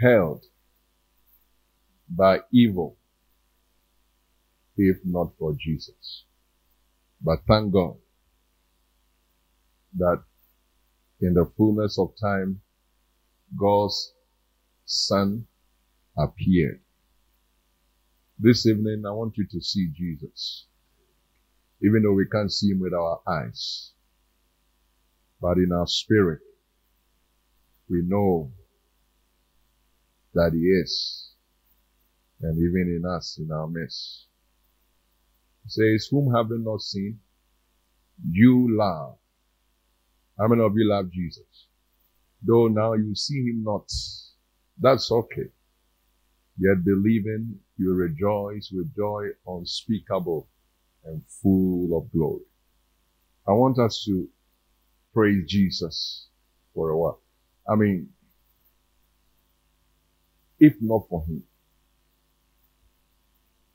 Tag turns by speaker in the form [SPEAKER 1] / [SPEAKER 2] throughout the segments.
[SPEAKER 1] held by evil if not for Jesus. But thank God that in the fullness of time, God's Son appeared. This evening, I want you to see Jesus. Even though we can't see him with our eyes, but in our spirit, we know that he is, and even in us, in our midst. He says, whom have you not seen? You love. How many of you love Jesus? Though now you see him not, that's okay. Yet believing, you rejoice with joy unspeakable and full of glory. I want us to praise Jesus for a while. I mean, if not for him,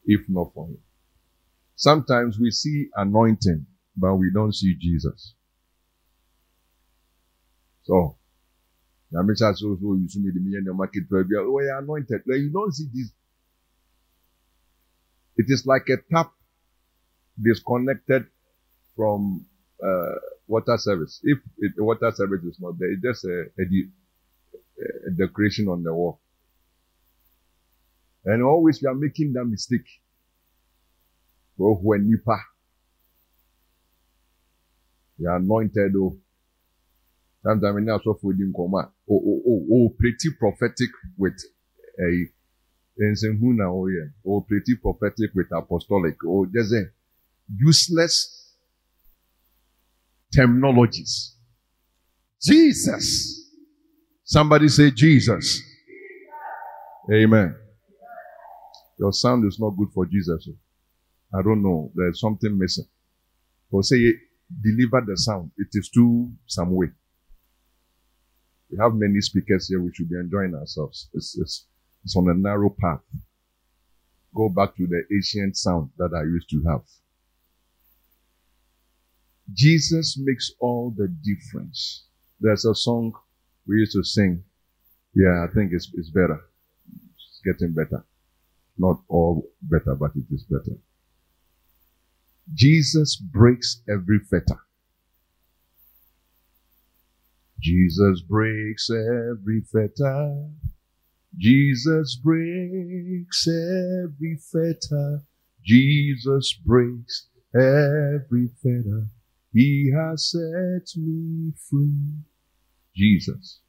[SPEAKER 1] if not for him. Sometimes we see anointing, but we don't see Jesus. So, you see me the million market you are anointed. You don't see this. It is like a tap disconnected from uh, water service. If it, water service is not there, it's just a, a, a decoration on the wall. And always we are making that mistake. Oh, when you nipa. You are anointed, oh. Sometimes we now so for nkoma. Oh, oh, oh, oh, pretty prophetic with eh, a Ensenhuna, oh yeah. Oh, pretty prophetic with apostolic. Oh, there's a useless terminologies. Jesus. Somebody say Jesus. Amen. Your sound is not good for Jesus. I don't know. There's something missing. Or say, deliver the sound. It is too some way. We have many speakers here. We should be enjoying ourselves. It's, it's, it's on a narrow path. Go back to the ancient sound that I used to have. Jesus makes all the difference. There's a song we used to sing. Yeah, I think it's, it's better. It's getting better. Not all better, but it is better. Jesus breaks every fetter. Jesus breaks every fetter. Jesus breaks every fetter. Jesus breaks every fetter. He has set me free. Jesus.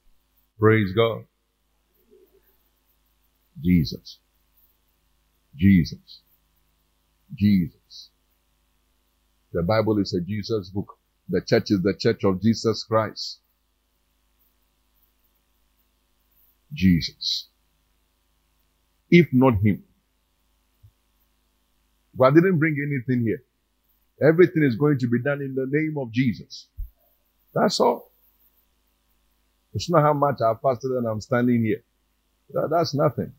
[SPEAKER 1] Praise God. Jesus. Jesus. Jesus. The Bible is a Jesus book. The church is the church of Jesus Christ. Jesus. If not him. God didn't bring anything here. Everything is going to be done in the name of Jesus. That's all. It's not how much I've fasted and I'm standing here. That, that's nothing.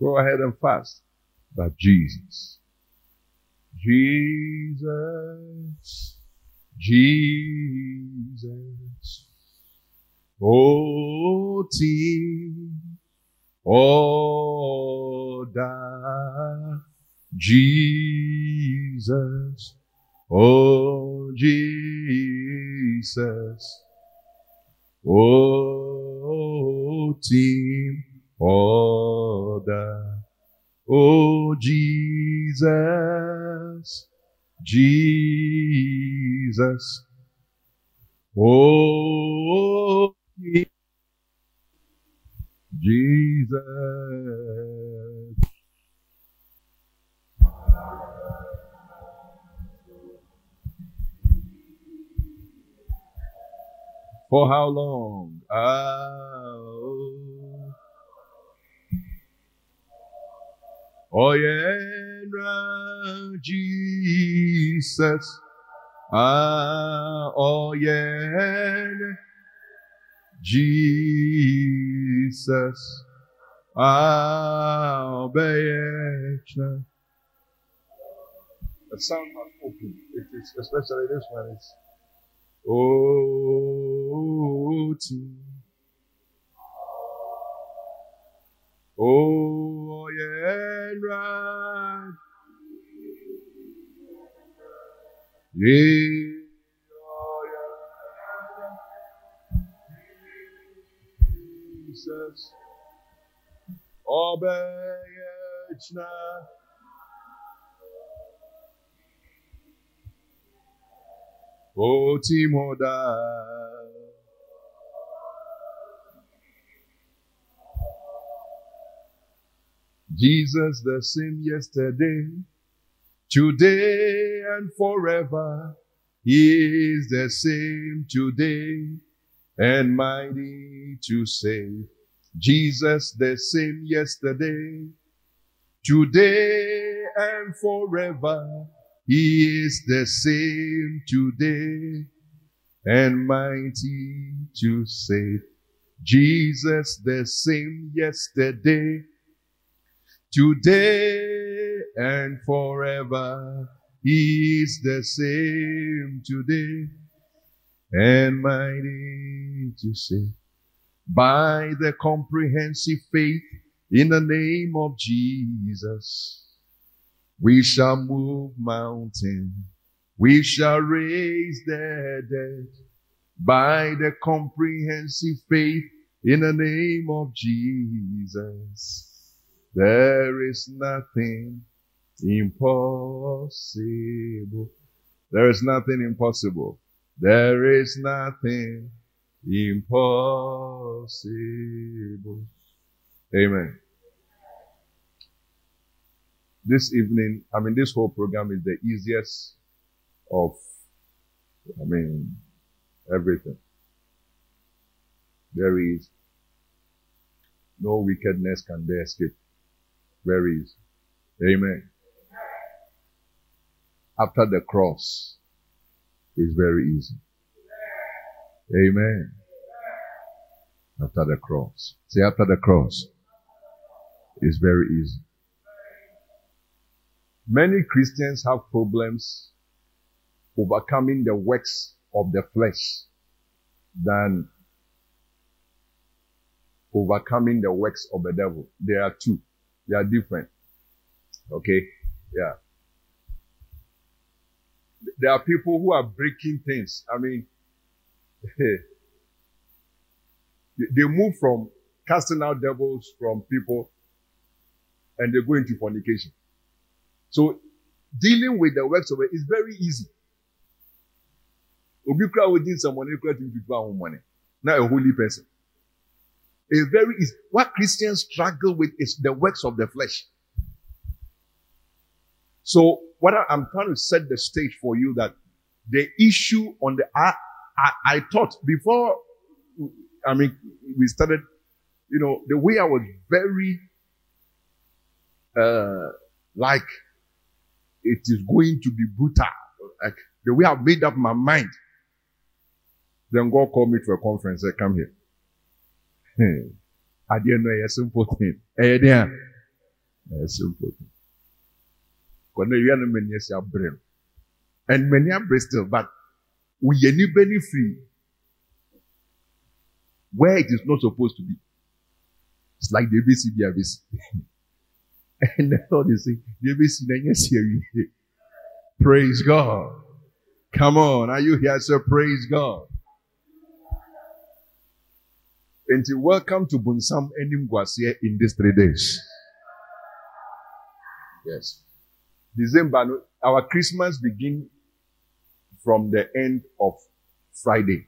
[SPEAKER 1] Go ahead and fast. But Jesus. Jesus. Jesus. O T. Oda. Jesus, oh Jesus, oh team order, oh Jesus, Jesus, oh Jesus. For how long? Oh, oh yeah, Jesus. Ah, oh yeah, Jesus. Ah, obey. The sound has opened. It is especially this one. It's oh, Oh, yeah, right. Jesus. O Timoda. Jesus the same yesterday, today and forever. He is the same today and mighty to save. Jesus the same yesterday, today and forever. He is the same today and mighty to save. Jesus the same yesterday, today and forever. He is the same today and mighty to save. By the comprehensive faith in the name of Jesus, we shall move mountains. We shall raise the dead. By the comprehensive faith in the name of Jesus, there is nothing impossible. There is nothing impossible. There is nothing impossible. Amen. This evening, I mean, this whole program is the easiest of, I mean, everything. There is. No wickedness can dare escape. Very easy. Amen. After the cross is very easy. Amen. After the cross. Say after the cross is very easy. Many Christians have problems overcoming the works of the flesh than overcoming the works of the devil. There are two. They are different. Okay? Yeah. There are people who are breaking things. I mean, they move from casting out devils from people and they go into fornication. So dealing with the works of it is very easy. Obi kura within someone kura to people money. Not a holy person. It's very easy. What Christians struggle with is the works of the flesh. So what I, am trying to set the stage for you that the issue on the I, I, I thought before I mean we started, you know, the way I was very uh like it is going to be brutal. Like the way I've made up my mind. Then God called me to a conference. Said, "Come here." Hmm. I didn't know a simple thing. A simple thing. Kɔnɔ wia no many esi abere and many abere still but we ni beni free where it is not supposed to be. It's like the ABC be ABC. and the Lord is saying, the ABC. Praise God. Come on, are you here? So praise God. And welcome to Bunsam Enim Gwasie in these three days. Yes. December, our Christmas begin from the end of Friday.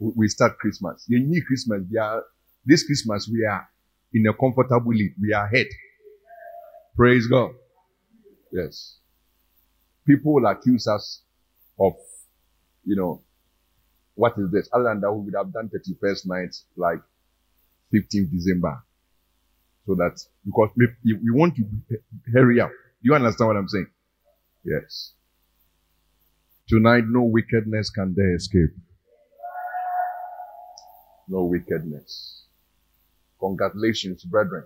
[SPEAKER 1] We start Christmas. You need Christmas. We are, this Christmas, we are in a comfortable lead. We are ahead. Praise God. Yes. People will accuse us of, you know, what is this? Other than that, we would have done 31st night, like 15th December. So that, because we, we want to hurry up. You understand what I'm saying? Yes. Tonight, no wickedness can dare escape. No wickedness. Congratulations, brethren.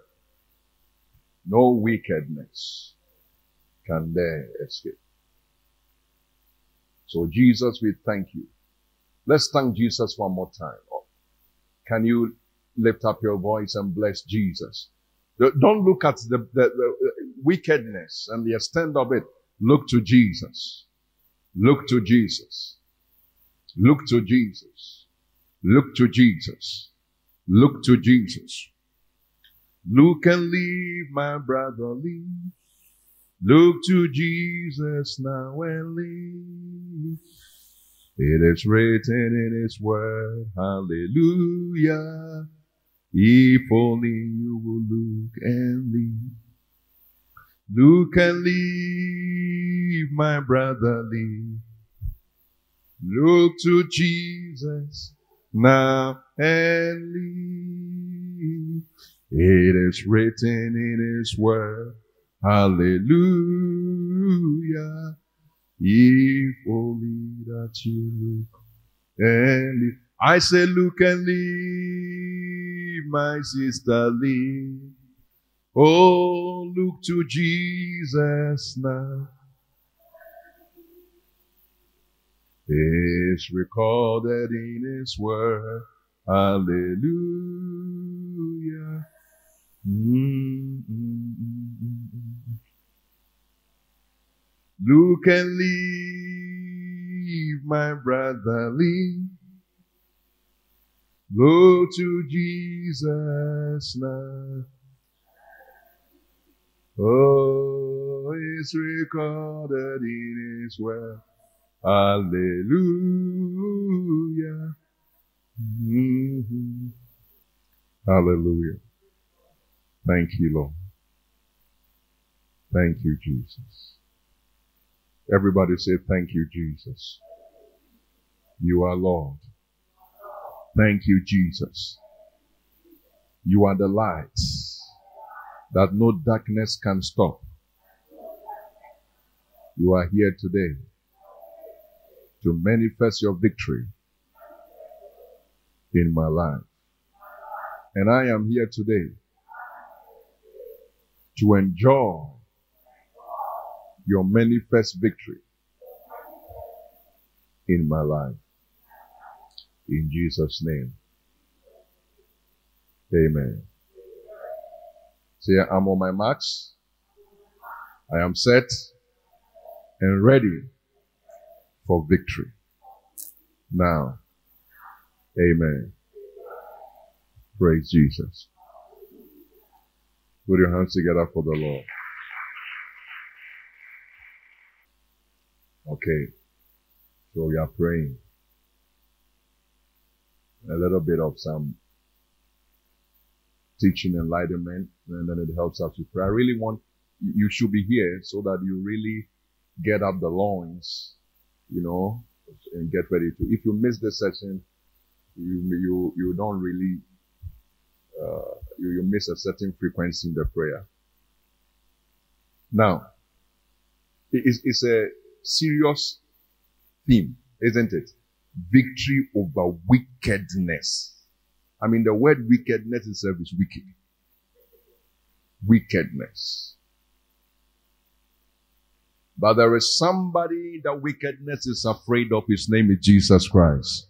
[SPEAKER 1] No wickedness can dare escape. So, Jesus, we thank you. Let's thank Jesus one more time. Oh, can you lift up your voice and bless Jesus. Don't look at the, the, the wickedness and the extent of it. Look to Jesus. Look to Jesus. Look to Jesus. Look to Jesus. Look to Jesus. Look and leave, my brother, leave. Look to Jesus now and leave. It is written in His word, hallelujah. If only you will look and leave. Look and leave, my brother, leave. Look to Jesus now and leave. It is written in His word, hallelujah. If only that you look and leave. I say, look and leave, my sister, leave. Oh, look to Jesus now. It's recorded in His word. Hallelujah. Mm-hmm. Look and leave, my brother, leave. Go to Jesus now. Oh, it's recorded in His word. Hallelujah. Mm-hmm. Hallelujah. Thank you, Lord. Thank you, Jesus. Everybody say, Thank you, Jesus. You are Lord. Thank you, Jesus. You are the light that no darkness can stop. You are here today to manifest your victory in my life. And I am here today to enjoy your manifest victory in my life. In Jesus' name. Amen. Say, I'm on my marks. I am set and ready for victory. Now, amen. Praise Jesus. Put your hands together for the Lord. Okay. So we are praying. A little bit of some teaching enlightenment, and then it helps us to pray. I really want, you should be here so that you really get up the loins, you know, and get ready to. If you miss this session, you, you, you don't really, uh, you, you miss a certain frequency in the prayer. Now, it's, it's a serious theme, isn't it? Victory over wickedness. I mean, the word wickedness itself is wicked. Wickedness. But there is somebody that wickedness is afraid of. His name is Jesus Christ.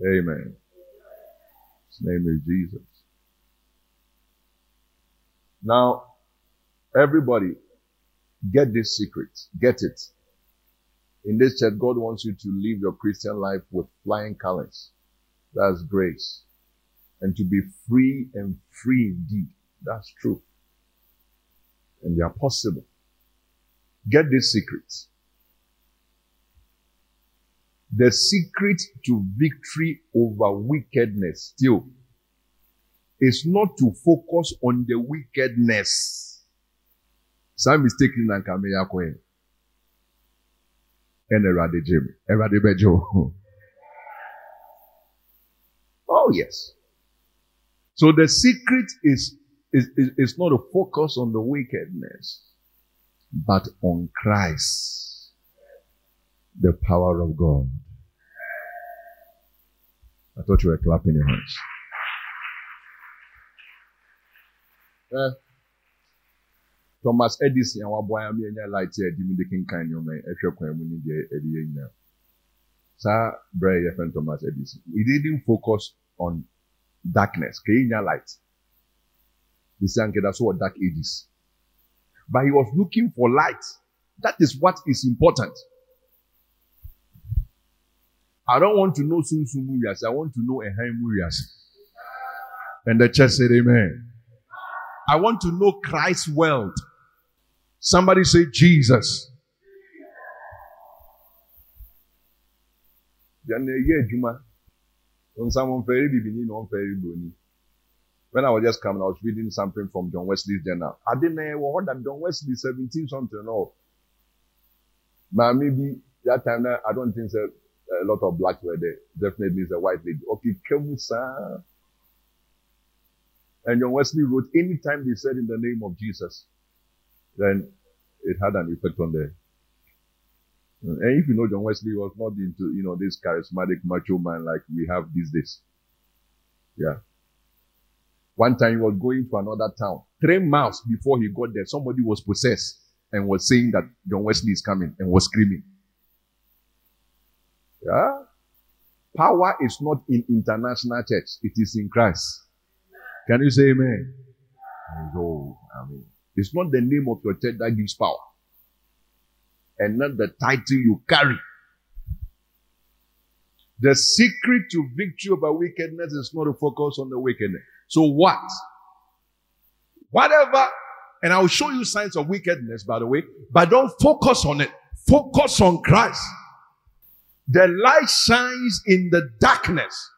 [SPEAKER 1] Amen. His name is Jesus. Now, everybody, get this secret. Get it. In this church, God wants you to live your Christian life with flying colors. That's grace. And to be free and free indeed. That's true. And they are possible. Get this secret. The secret to victory over wickedness still is not to focus on the wickedness. Some mistaken and kamea kwe. And erade jim. Erade bejo. Oh yes. So the secret is, is, is, is not to focus on the wickedness but on Christ, the power of God. I thought you were clapping your hands. Eh, Thomas Edison àwọn aboa mi ẹ̀yà light ẹ̀ di mi de kankan ní ọmọ ẹ̀hwẹ́ kwan mu ní deɛ ẹ̀di yẹn nyinaa. Saa brɛ yɛ fɛn Thomas Edison. He didn't focus on darkness. Kenya light. This young kid, that's what dark ages. But he was looking for light. That is what is important. I don't want to know Sunsun Murias. I want to know Ehaim Murias. And the church said, Amen. I want to know Christ's world. Somebody say Jesus. When I was just coming, I was reading something from John Wesley's journal. I didn't know that John Wesley 17 something or but maybe that time I don't think so, a lot of blacks were there. Definitely it's a white lady. Okay, Kemusa. And John Wesley wrote, anytime they said in the name of Jesus, then it had an effect on them. And if you know John Wesley was not into, you know, this charismatic macho man like we have these days. Yeah. One time he was going to another town. Three miles before he got there, somebody was possessed and was saying that John Wesley is coming and was screaming. Yeah. Power is not in international church. It is in Christ. Can you say amen? Oh, I mean, it's not the name of your church that gives power. And not the title you carry. The secret to victory over wickedness is not to focus on the wickedness. So what? Whatever, and I'll show you signs of wickedness, by the way, but don't focus on it. Focus on Christ. The light shines in the darkness,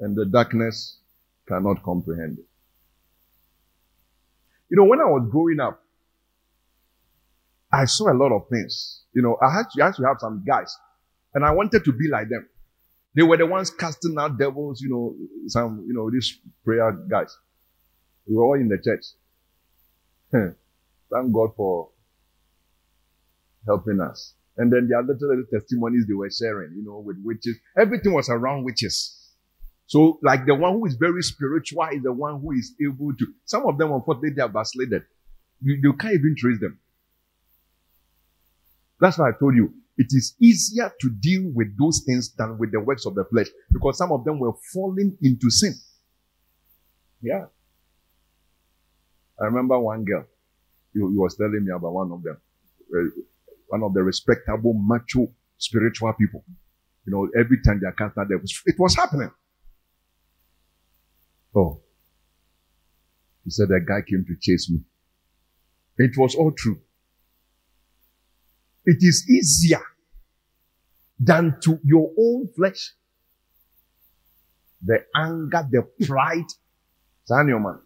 [SPEAKER 1] and the darkness cannot comprehend it. You know, when I was growing up, I saw a lot of things. You know, I had to, I had to have some guys, and I wanted to be like them. They were the ones casting out devils, you know, some, you know, these prayer guys. We were all in the church. Hmm. Thank God for helping us. And then the other testimonies they were sharing, you know, with witches. Everything was around witches. So, like the one who is very spiritual is the one who is able to. Some of them, unfortunately, they are backslided. You, you can't even trace them. That's why I told you it is easier to deal with those things than with the works of the flesh because some of them were falling into sin. Yeah. I remember one girl, he, he was telling me about one of them, uh, one of the respectable, macho, spiritual people. You know, every time they are cast out, it was happening. Oh. He said that guy came to chase me. It was all true. It is easier than to your own flesh. The anger, the pride. Daniel man.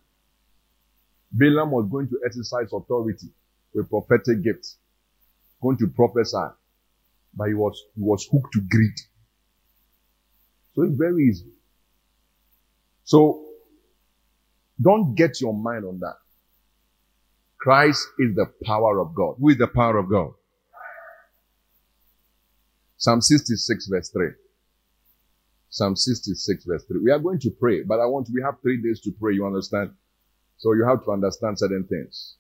[SPEAKER 1] Balaam was going to exercise authority with prophetic gifts, going to prophesy, but he was, he was hooked to greed. So it's very easy. So don't get your mind on that. Christ is the power of God. Who is the power of God? Psalm 66 verse 3. Psalm 66 verse 3. We are going to pray, but I want, we have three days to pray, you understand? So you have to understand certain things.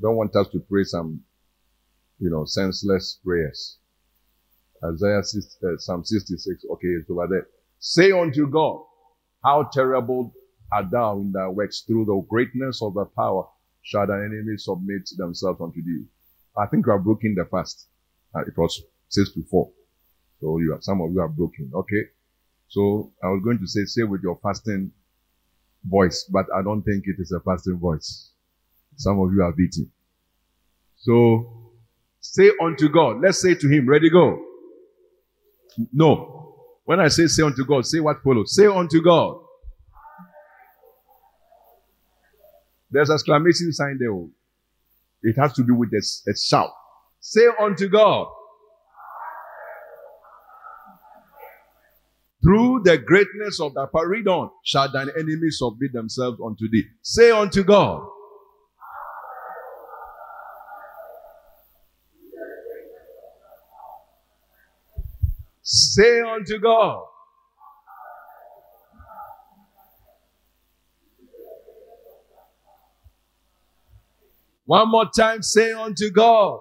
[SPEAKER 1] Don't want us to pray some, you know, senseless prayers. Isaiah 6, uh, Psalm 66, okay, it's over there. Say unto God, how terrible art thou in thy works through the greatness of the power shall thy enemies submit themselves unto thee. I think you are broken the fast. Uh, it was six to four. So you are, some of you are broken. Okay. So I was going to say, say with your fasting voice, but I don't think it is a fasting voice. Some of you are beating. So say unto God. Let's say to him, ready go. No. When I say say unto God, say what follows. Say unto God. There's exclamation sign there. Oh. It has to do with a, a shout. Say unto God. Through the greatness of thy power, read on, shall thine enemies submit themselves unto thee. Say unto God. Say unto God, One more time, say unto God.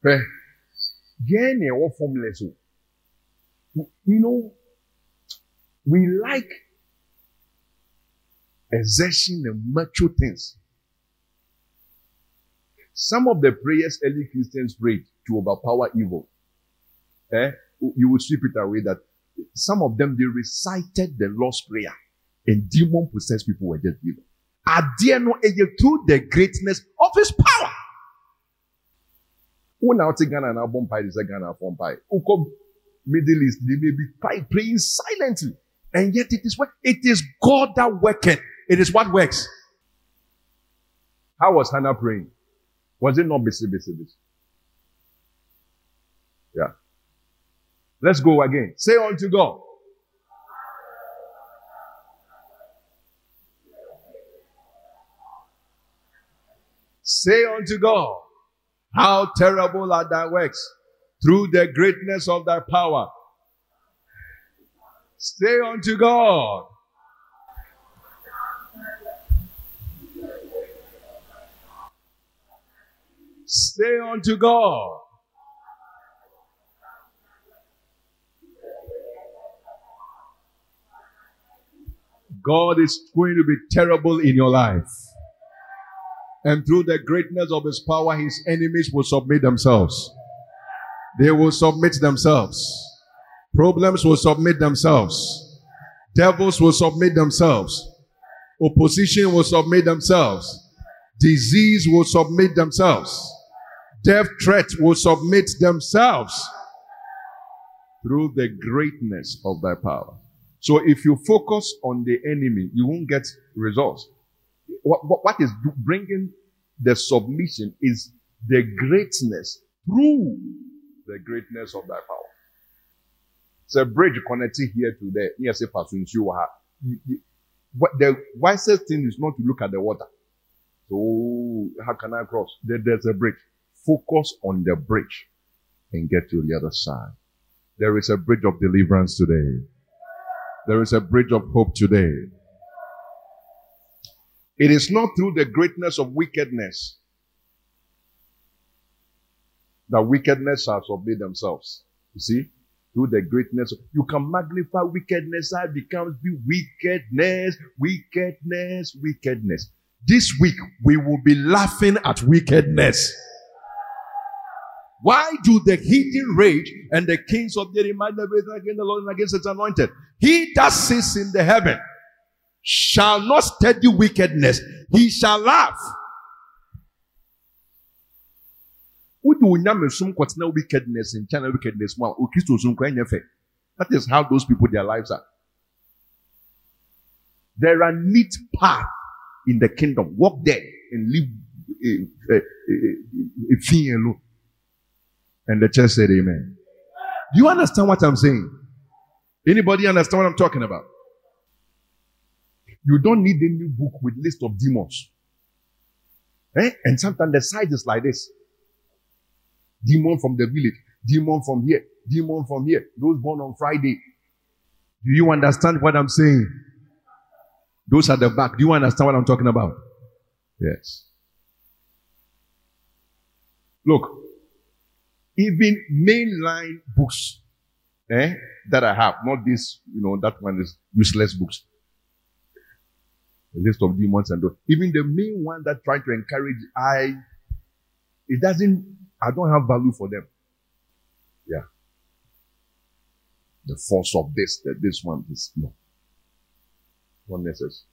[SPEAKER 1] Prayer. Again, what formless. You know, we like exertion and macho things. Some of the prayers early Christians prayed to overpower evil, eh, you will sweep it away that some of them they recited the Lord's Prayer and demon possessed people were just given. Adeɛ no ɛyɛ through the greatness of his power. When I wote Ghana na abɔ mpae de sɛ Ghana afɔ mpae. Wokɔ Middle East they may be praying silently and yet it is what it is God that worketh. It is what works. How was Hannah praying? Was it not busy, busy, busy? Yeah. Let's go again. Say unto God. Say unto God, how terrible are thy works through the greatness of thy power. Say unto God, Say unto God, God is going to be terrible in your life. And through the greatness of his power, his enemies will submit themselves. They will submit themselves. Problems will submit themselves. Devils will submit themselves. Opposition will submit themselves. Disease will submit themselves. Death threat will submit themselves through the greatness of thy power. So if you focus on the enemy, you won't get results. What, what, what is bringing the submission is the greatness through the greatness of thy power. It's a bridge connecting here to there. Yes, if What the wisest thing is not to look at the water. So how can I cross? There, there's a bridge. Focus on the bridge and get to the other side. There is a bridge of deliverance today. There is a bridge of hope today. It is not through the greatness of wickedness that wickedness shall submit themselves. You see? Through the greatness, you can magnify wickedness, I becomes be wickedness, wickedness, wickedness. This week we will be laughing at wickedness. Why do the heathen rage and the kings of the remind everything against the Lord and against his anointed? He that sits in the heaven shall not study wickedness. He shall laugh. wickedness wickedness That is how those people their lives are. There are neat paths in the kingdom. Walk there and live a, a, a, a, and the church said, Amen. Do you understand what I'm saying? Anybody understand what I'm talking about? You don't need any book with list of demons. Eh? And sometimes the side is like this. Demon from the village, demon from here, demon from here, those born on Friday. Do you understand what I'm saying? Those at the back. Do you understand what I'm talking about? Yes. Look, even mainline books eh, that I have, not this, you know, that one is useless books. A list of demons and those. Even the main one that trying to encourage, I, it doesn't, I don't have value for them. Yeah. The force of this, that this one is no. Not necessary.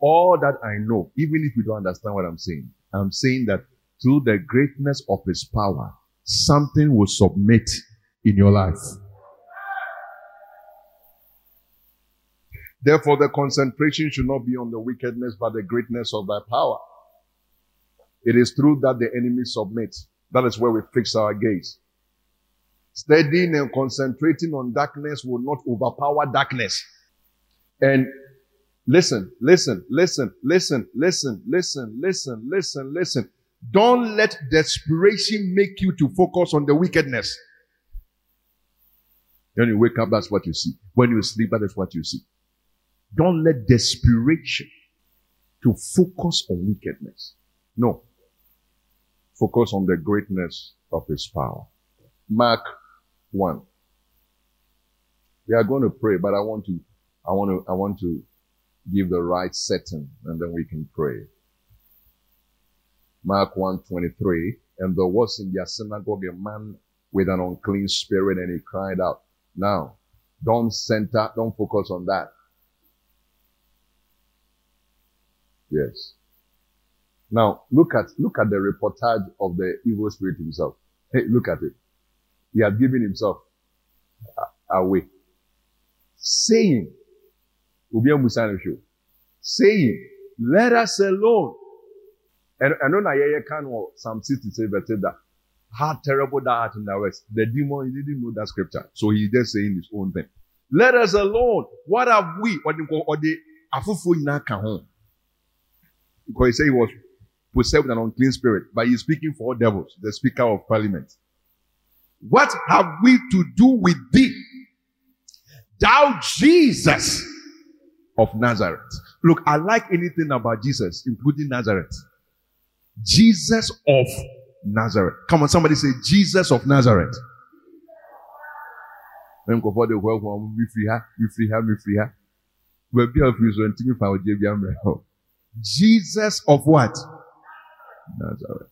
[SPEAKER 1] All that I know, even if you don't understand what I'm saying, I'm saying that through the greatness of his power, something will submit in your life. Therefore, the concentration should not be on the wickedness, but the greatness of thy power. It is through that the enemy submits. That is where we fix our gaze. Studying and concentrating on darkness will not overpower darkness. And listen, listen, listen, listen, listen, listen, listen, listen, listen. Don't let desperation make you to focus on the wickedness. When you wake up, that's what you see. When you sleep, that is what you see. Don't let desperation to focus on wickedness. No. Focus on the greatness of his power. Mark 1. We are going to pray, but I want to, I want to, I want to give the right setting and then we can pray. Mark 1:23, and there was in their synagogue a man with an unclean spirit, and he cried out. Now, don't center, don't focus on that. Yes. Now, look at, look at the reportage of the evil spirit himself. Hey, look at it. He had given himself away. Saying, saying, let us alone. And I know Nayaya can Psalm 67 that how terrible that heart in the west. The demon, he didn't know that scripture. So he's just saying his own thing. Let us alone. What have we? What the afufu ina home? Because he said he was possessed with an unclean spirit, but he's speaking for all devils, the speaker of parliament. What have we to do with thee? Thou Jesus of Nazareth. Look, I like anything about Jesus, including Nazareth. Jesus of Nazareth. Come on, somebody say Jesus of Nazareth. Jesus of what? Nazareth.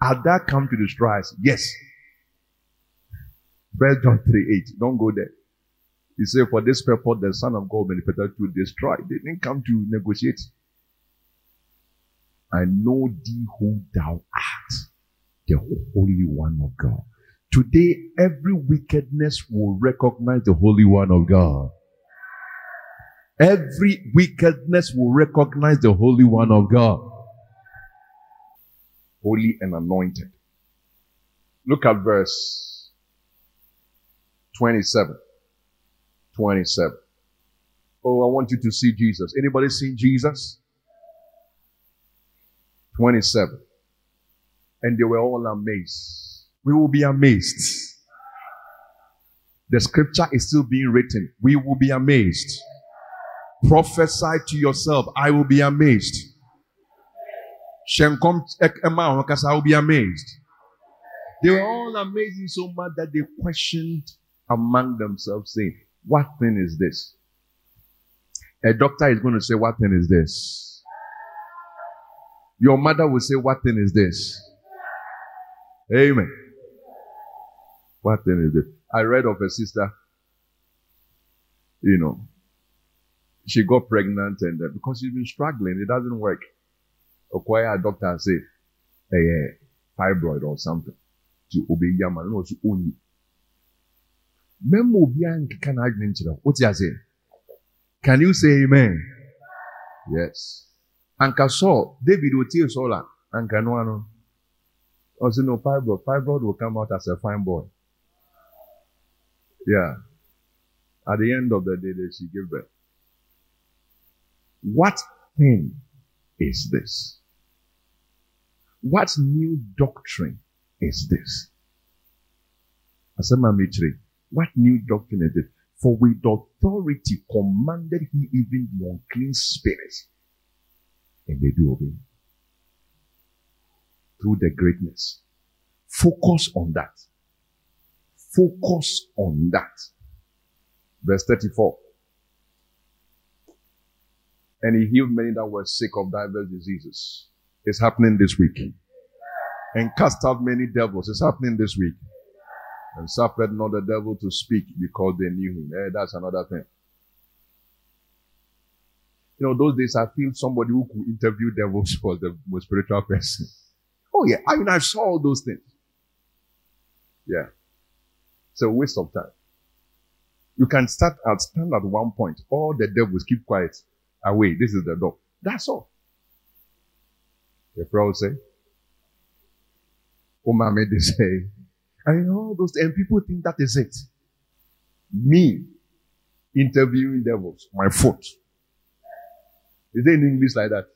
[SPEAKER 1] Had that come to destroy us? Yes. First John 3 8. Don't go there. He said, For this purpose the Son of God manifested to destroy. They didn't come to negotiate. I know thee who thou art, the Holy One of God. Today, every wickedness will recognize the Holy One of God. Every wickedness will recognize the Holy One of God. Holy and anointed. Look at verse 27. 27. Oh, I want you to see Jesus. Anybody seen Jesus? 27. And they were all amazed. We will be amazed. The scripture is still being written. We will be amazed. Prophesy to yourself. I will be amazed. I will be amazed. They were all amazing so much that they questioned among themselves, saying, What thing is this? A doctor is going to say, What thing is this? Your mother will say, What thing is this? Amen. What thing is this? I read of a sister, you know, she got pregnant and uh, because she's been struggling, it doesn't work. Acquire a doctor say, hey, hey, fibroid or something. To obey Yaman, no, to only. Memo can What's he say? Can you say amen? Yes. Anka Saul, David otie Saul a anka no ano. Ɔsi no fibroid, fibroid will come out as a fine boy. Yeah. At the end of the day, she gave birth. What thing is this? What new doctrine is this? Asema Mitri, what new doctrine is it? For with authority commanded he even the unclean spirits and they do obey. Through the greatness. Focus on that. Focus on that. Verse 34. And he healed many that were sick of diverse diseases. It's happening this week. And cast out many devils. It's happening this week. And suffered not the devil to speak because they knew him. Eh, that's another thing. You know, those days I feel somebody who could interview devils was the most spiritual person. Oh yeah, I mean I saw all those things. Yeah. It's a waste of time. You can start at stand at one point. All the devils keep quiet. Away. This is the door. That's all. The crowd say. Oh, Oma made they say. And all those and people think that is it. Me interviewing devils, my foot. Is it in English like that?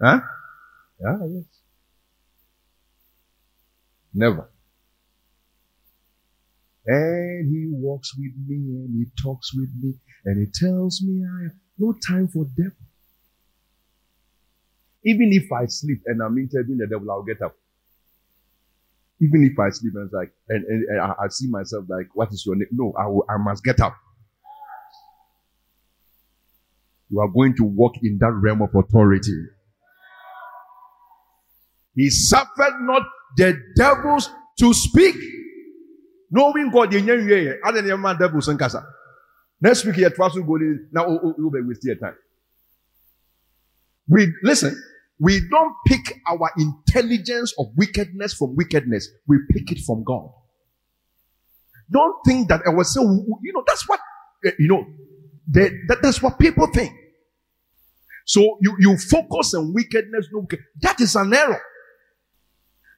[SPEAKER 1] Huh? Yeah, yes. Never. And he walks with me and he talks with me and he tells me I have no time for devil. Even if I sleep and I'm interviewing the devil, I'll get up. Even if I sleep and like, and, and, and I, I see myself like, what is your name? No, I, will, I must get up. You are going to walk in that realm of authority. He suffered not the devils to speak. Knowing God, man devils and casa. Next week, you trust go now. You'll be wasting your time. We listen. We don't pick our intelligence of wickedness from wickedness. We pick it from God. Don't think that I was so. You know that's what eh, you know. That, that's what people think. So you you focus on wickedness. No, that is an error.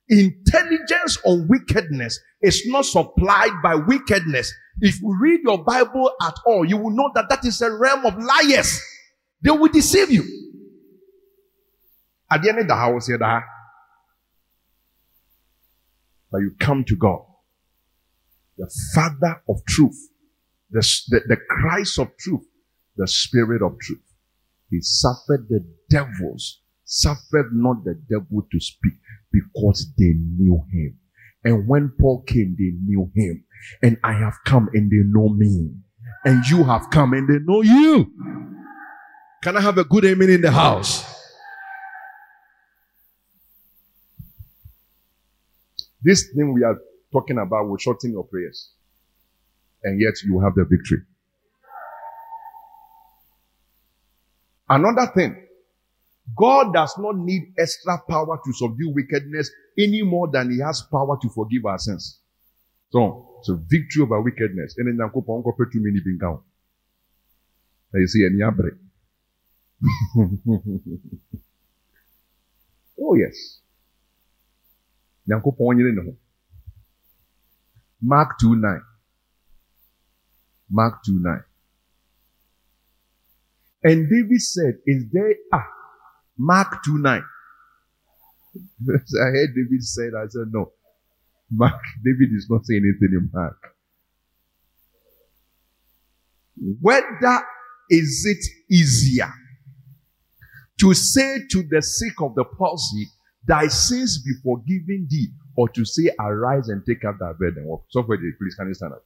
[SPEAKER 1] Intelligence on wickedness is not supplied by wickedness. If you read your Bible at all, you will know that that is a realm of liars. They will deceive you. At the end of the house, here, but you come to God, the Father of truth, the, the, the Christ of truth, the Spirit of truth. He suffered the devils, suffered not the devil to speak because they knew him. And when Paul came, they knew him. And I have come and they know me. And you have come and they know you. Can I have a good amen in the house? This thing we are talking about will shorten your prayers. And yet you have the victory. Another thing, God does not need extra power to subdue wickedness any more than He has power to forgive our sins. So, so victory over wickedness. And then Yankopon ko petu mini binkaw. You see any abre. Oh yes. Ho. Mark 2 9. Mark 2 9. And David said, Is there ah Mark 2 9. I heard David said, I said, No. Mark, David is not saying anything in Mark. Whether is it easier to say to the sick of the palsy, Thy sins be forgiven thee, or to say, Arise and take up thy bed and walk? Software, please, can you stand up?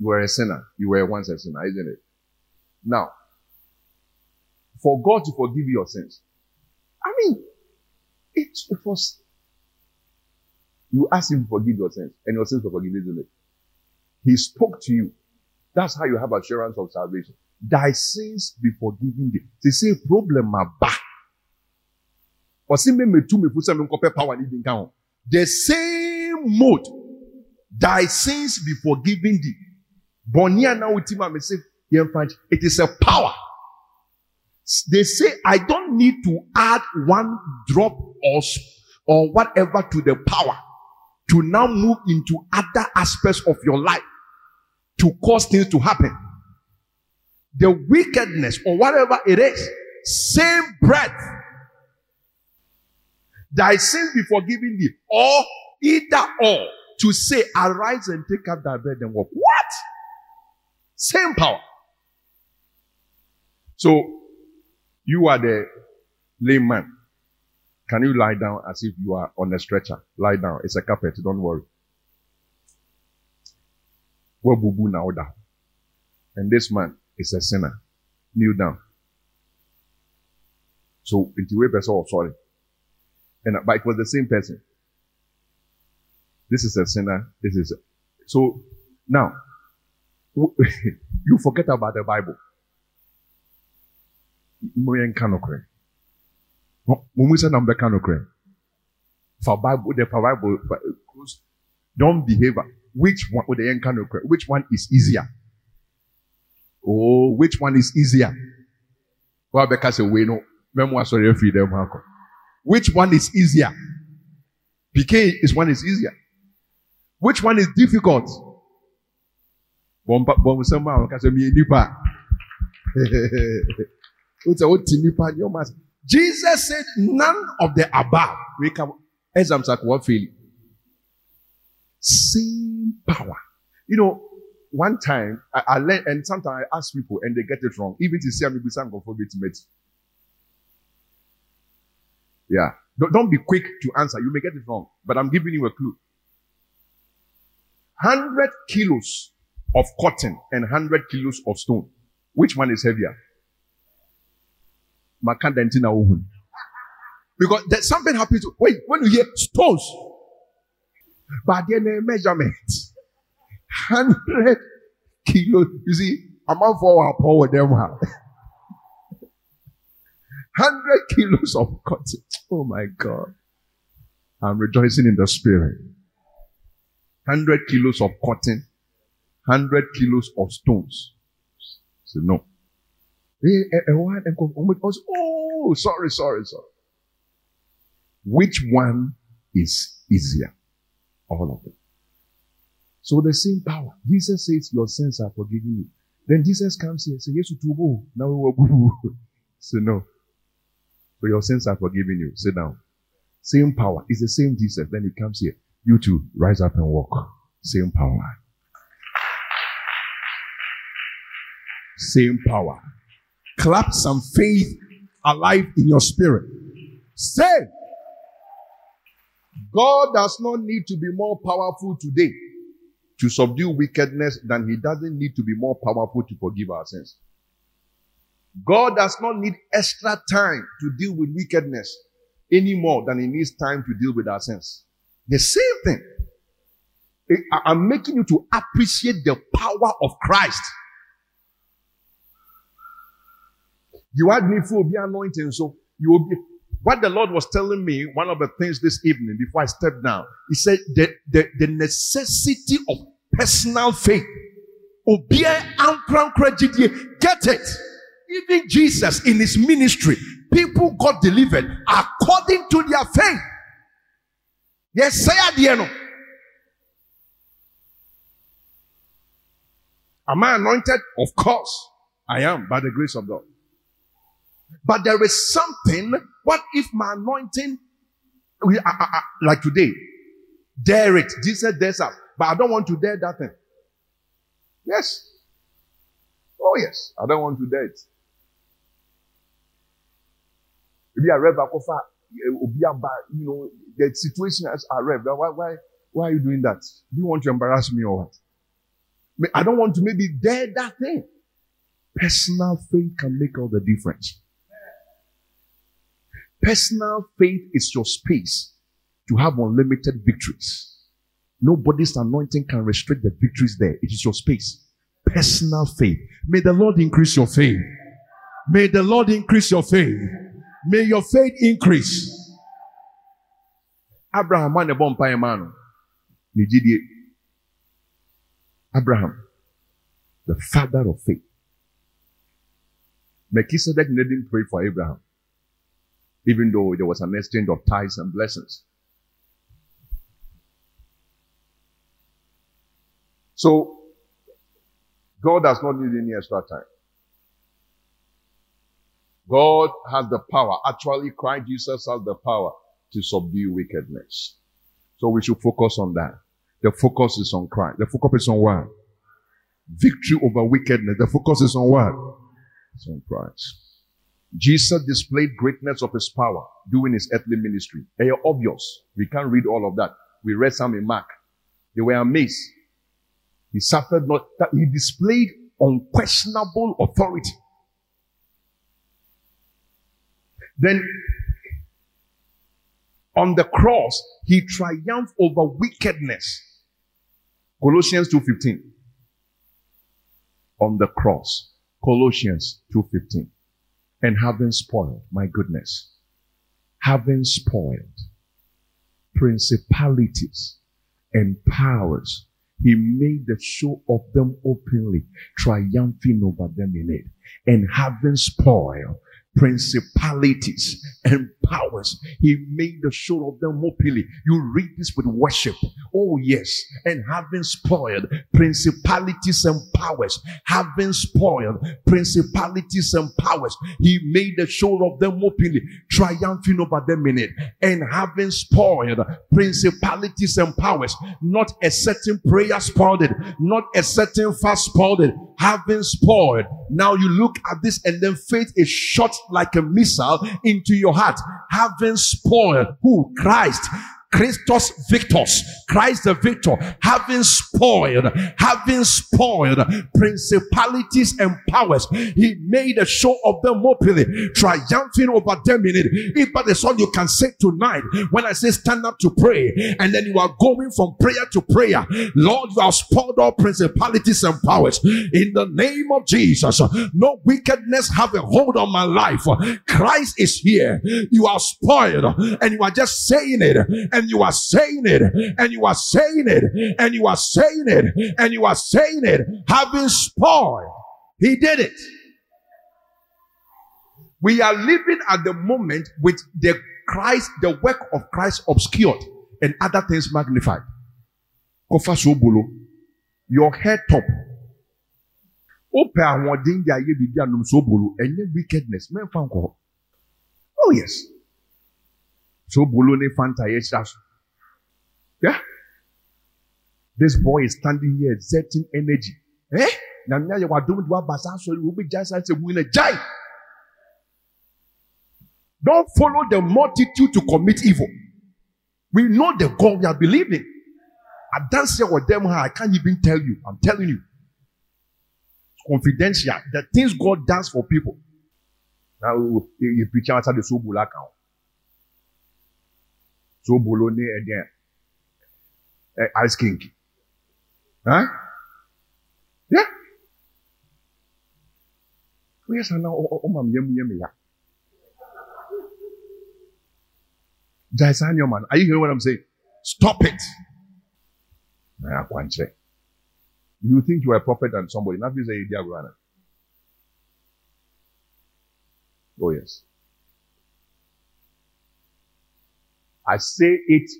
[SPEAKER 1] You were a sinner. You were once a sinner, isn't it? Now, for God to forgive your sins. I mean, it, was, you ask Him to forgive your sins, and your sins were forgiven, isn't it? He spoke to you. That's how you have assurance of salvation. Thy sins be forgiven thee. They say problem aba. Di The same mode. Thy sins be forgiven thee. Bɔnni na wuti ma me say it is a power they say, I don't need to add one drop or, or whatever to the power to now move into other aspects of your life to cause things to happen. The wickedness or whatever it is, same breath. Thy sins be forgiven thee, or either or to say, arise and take up thy bed and walk. What? Same power. So you are the layman. Can you lie down as if you are on a stretcher? Lie down. It's a carpet. Don't worry. Well, bubu now down. And this man is a sinner. Kneel down. So, into a person, oh, sorry. And, uh, but it was the same person. This is a sinner. This is, a, so now, you forget about the Bible moyɛnka nokorɛ. Mumu sɛ na mbɛka nokorɛ. Fa bible the fa bible don't behave which one with the yɛnka nokorɛ which one is easier? Oh which one is easier? Wɔn abɛka sɛ wei no mɛmo asɔre afiri dɛm akɔ. Which one is easier? Pk is one is easier. Which one is difficult? Bɔn bɔn sɛm a wɔka sɛ mi yɛ nipa. Jesus said, none of the above. We can exams like what feeling? Same power. You know, one time I, I learned, and sometimes I ask people and they get it wrong. Even to see me some conformity. Yeah. Don't, don't be quick to answer. You may get it wrong, but I'm giving you a clue. 100 kilos of cotton and 100 kilos of stone. Which one is heavier? Because something happens. To, wait, when you hear stones, but then a measurement, 100 kilos. You see, I'm on for our power them. 100 kilos of cotton. Oh my God. I'm rejoicing in the spirit. 100 kilos of cotton, 100 kilos of stones. So no. Oh, oh, sorry, sorry, sorry. Which one is easier? All of them. So the same power. Jesus says, Your sins are forgiven you. Then Jesus comes here and says, Yes, you. Now we will So no. So your sins are forgiven you. Sit down. Same power. It's the same Jesus. Then he comes here. You too, rise up and walk. Same power. Same power. Clap some faith alive in your spirit. Say, God does not need to be more powerful today to subdue wickedness than he doesn't need to be more powerful to forgive our sins. God does not need extra time to deal with wickedness any more than he needs time to deal with our sins. The same thing. I'm making you to appreciate the power of Christ. You had me for be anointing, so you will be. What the Lord was telling me, one of the things this evening before I stepped down, He said the, the, the necessity of personal faith. Get it. Even Jesus in his ministry, people got delivered according to their faith. Yes, say adieno. Am I anointed? Of course, I am by the grace of God. But there is something. What if my anointing, we, uh, uh, uh, like today, dare it? Jesus dares us, but I don't want to dare that thing. Yes. Oh yes, I don't want to dare it. If you are rev, you know, the situation as a rev. Why, why, why are you doing that? Do you want to embarrass me or what? I don't want to maybe dare that thing. Personal faith can make all the difference. Personal faith is your space to have unlimited victories. Nobody's anointing can restrict the victories there. It is your space. Personal faith. May the Lord increase your faith. May the Lord increase your faith. May your faith increase. Abraham man the bomb man. Abraham, the father of faith. Melchizedek didn't pray for Abraham even though there was an exchange of tithes and blessings. So, God does not need any extra time. God has the power. Actually, Christ Jesus has the power to subdue wickedness. So we should focus on that. The focus is on Christ. The focus is on what? Victory over wickedness. The focus is on what? It's on Christ. Jesus displayed greatness of his power doing his earthly ministry. They are obvious. We can't read all of that. We read some in Mark. They were amazed. He suffered not that he displayed unquestionable authority. Then on the cross, he triumphed over wickedness. Colossians 2:15. On the cross. Colossians 2:15 and having spoiled, my goodness, having spoiled principalities and powers, he made the show of them openly, triumphing over them in it, and having spoiled principalities and powers. He made the show of them openly. You read this with worship. Oh yes. And having spoiled principalities and powers, having spoiled principalities and powers, he made the show of them openly, triumphing over them in it. And having spoiled principalities and powers, not a certain prayer spoiled it, not a certain fast spoiled it, having spoiled. Now you look at this and then faith is shot like a missile into your heart
[SPEAKER 2] having spoiled who? Christ. Christos Victus, Christ the victor, having spoiled, having spoiled principalities and powers. He made a show of them openly, triumphing over them in it. If that is all you can say tonight, when I say stand up to pray, and then you are going from prayer to prayer, Lord, you have spoiled all principalities and powers. In the name of Jesus, no wickedness have a hold on my life. Christ is here. You are spoiled, and you are just saying it, and you are saying it, and you are saying it, and you are saying it, and you are saying it, having spoiled. He did it. We are living at the moment with the Christ, the work of Christ obscured and other things magnified. Your head top. Oh yes. Sobolo ne fanta yɛ so. Yeah. This boy is standing here exerting energy. Eh? Na nya yɛ wadom de waba saa asɔre wo bi gya saa sɛ mu na gyae. Don't follow the multitude to commit evil. We know the God we are believing. I dance here with them. I can't even tell you. I'm telling you. Confidential. The things God does for people. Now you preach out the so bula account. So bolone again. Ice king. Huh? Yeah. Yes, I know. Oh, mom, yum, yum, yeah. Jaisanyo man, are you hearing what I'm saying? Stop it. You think you are a prophet and somebody. Not say you Oh yes. I say it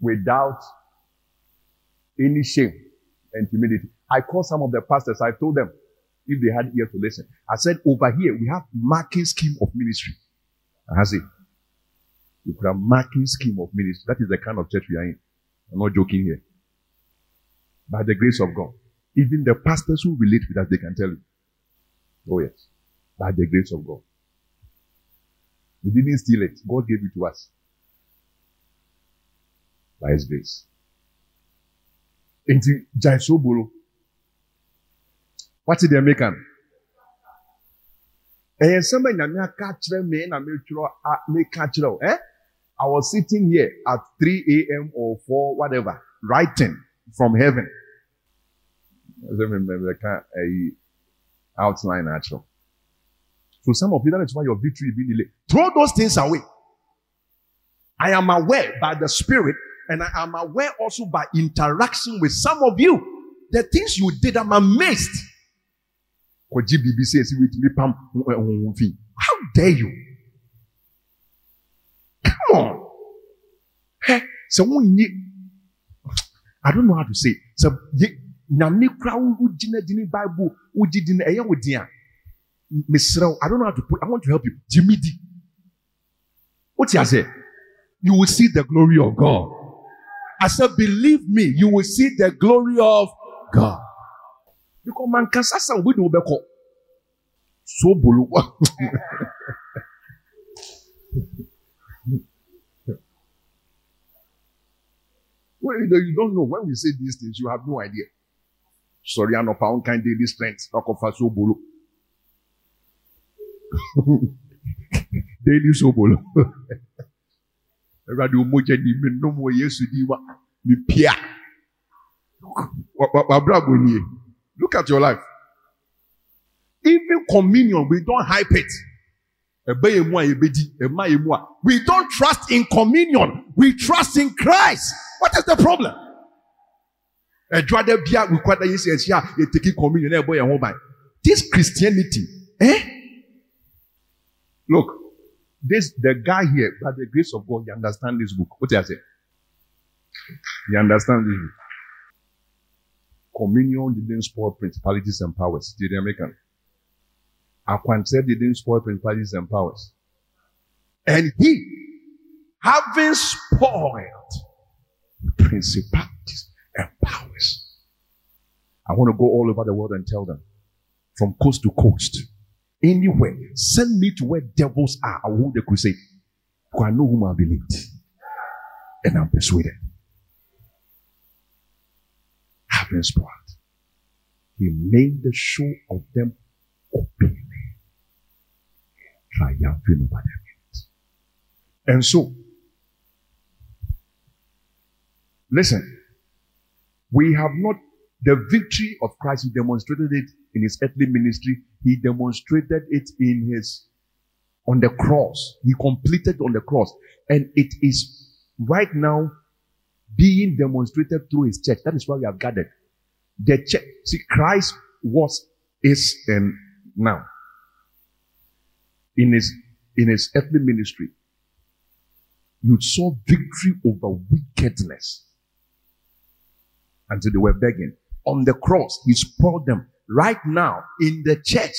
[SPEAKER 2] without any shame and timidity. I called some of the pastors. I told them if they had ear to listen. I said, over here we have marking scheme of ministry. I said, you could have marking scheme of ministry. That is the kind of church we are in. I'm not joking here. By the grace of God. Even the pastors who relate with us, they can tell you. Oh yes. By the grace of God. We didn't steal it. God gave it to us. By His grace. Nti gyae so bolo. Did they make am? Ɛyɛ nsɛm a nyame aka kyerɛ me na metwerɛ a meka kyerɛ o. Eh? I was sitting here at 3 a.m. or 4, whatever, writing from heaven. I remember the outline actually. So some of you that is why your victory being delayed. Throw those things away. I am aware by the Spirit, and I am aware also by interaction with some of you. The things you did, I'm amazed. How dare you? Come on. So I don't know how to say. So nyame kura wogyina bible wogye di no ɛyɛ wo i don't know how to put i want to help you gyimi di wote ase you will see the glory of god i said believe me you will see the glory of god because mankasa sa wo de wo bɛkɔ so bolo well, you don't know when we say these things you have no idea Sorry, I know pound kind daily strength. Ọkọfa sobolo. daily sobolo. Ẹ̀rọ̀dì omojẹ ni mi nù mọ̀ Yéṣu di wa mi pia. Wàbúrà bò ní Look at your life. Even communion, we don't hype it. Di. We don't trust in communion. We trust in Christ. What is the problem? communion this christianity eh look this the guy here by the grace of god he understand this book. What do I say he understand this book. Communion didn't spoil principalities and powers. Did the american akwankyerɛ didn't spoil principalities and powers. And he having spoiled principalities and powers. I want to go all over the world and tell them from coast to coast, anywhere, send me to where devils are. I will hold the crusade. For I know whom I believed, and I'm persuaded. Having spoiled, he made the show of them openly, triumphing over them. And so, listen, we have not the victory of Christ, he demonstrated it in his earthly ministry. He demonstrated it in his, on the cross. He completed on the cross. And it is right now being demonstrated through his church. That is why we have gathered. The church, see, Christ was, is, and now in his, in his earthly ministry, you saw victory over wickedness until they were begging on the cross. He spoiled them. Right now, in the church,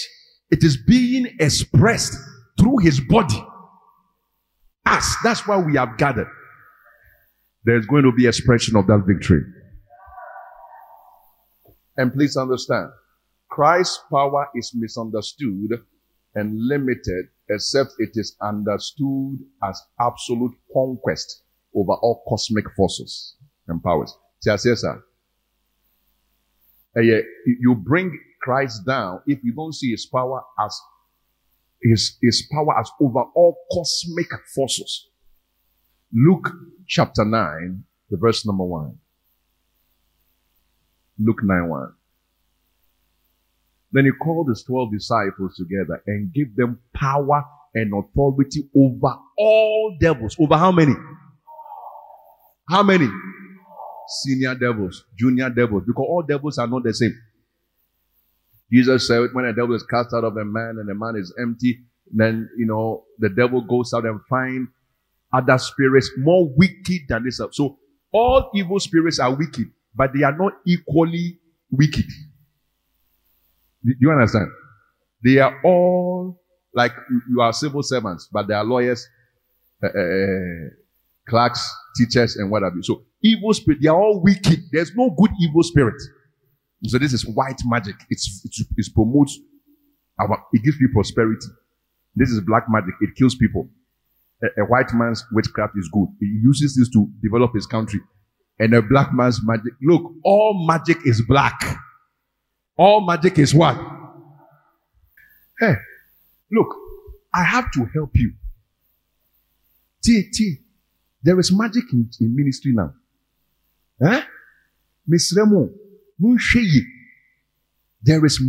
[SPEAKER 2] it is being expressed through his body. Us. That's why we have gathered. There's going to be expression of that victory. And please understand, Christ's power is misunderstood and limited except it is understood as absolute conquest over all cosmic forces and powers. See, I sir, Eh, you bring Christ down if you don't see his power as his, his power as over all cosmic forces. Luke chapter 9, the verse number 1. Luke 9 1. Then he called his 12 disciples together and gave them power and authority over all devils. Over how many? How many? Senior devils, junior devils, because all devils are not the same. Jesus said, when a devil is cast out of a man and the man is empty, then, you know, the devil goes out and find other spirits more wicked than this. So all evil spirits are wicked, but they are not equally wicked. Do you understand? They are all like you are civil servants, but they are lawyers, uh, clerks, teachers, and what have you. So evil spirit, they are all wicked. There's no good evil spirit. So this is white magic. It's, it's it promotes our, it gives people prosperity. This is black magic. It kills people. A, a white man's witchcraft is good. He uses this to develop his country. And a black man's magic. Look, all magic is black. All magic is what? Hey, look, I have to help you. T, T, there is magic in, in ministry now. Munsheyi. There is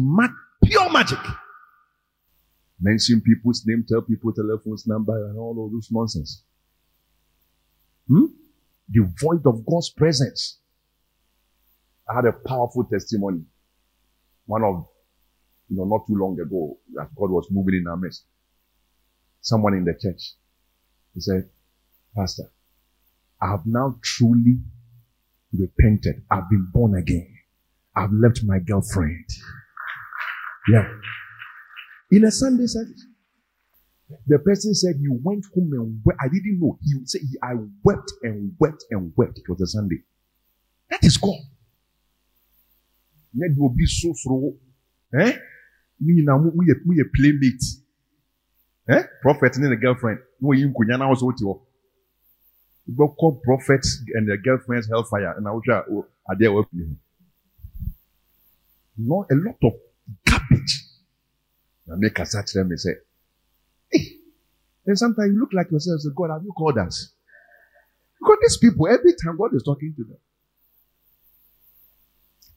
[SPEAKER 2] pure magic. Mention people's name, tell people telephones number, and all of those nonsense. Hmm? Devoid of God's presence. I had a powerful testimony. One of, you know, not too long ago, that God was moving in our midst. Someone in the church. He said, Pastor, I have now truly repented. I've been born again. I've left my girlfriend. Yeah. In a Sunday service, the person said he went home and wept. I didn't know. He said, he, I wept and wept and wept. It was a Sunday. That is God. Let will be so slow. Eh? Me now, we a playmate. Eh? Prophet and a girlfriend. No, you kunyana was what you call prophets and their girlfriends hellfire and I will try oh, are there working. Not a lot of garbage. I make a search them and say, then sometimes you look like yourself say, God, have you called us? Because these people, every time God is talking to them.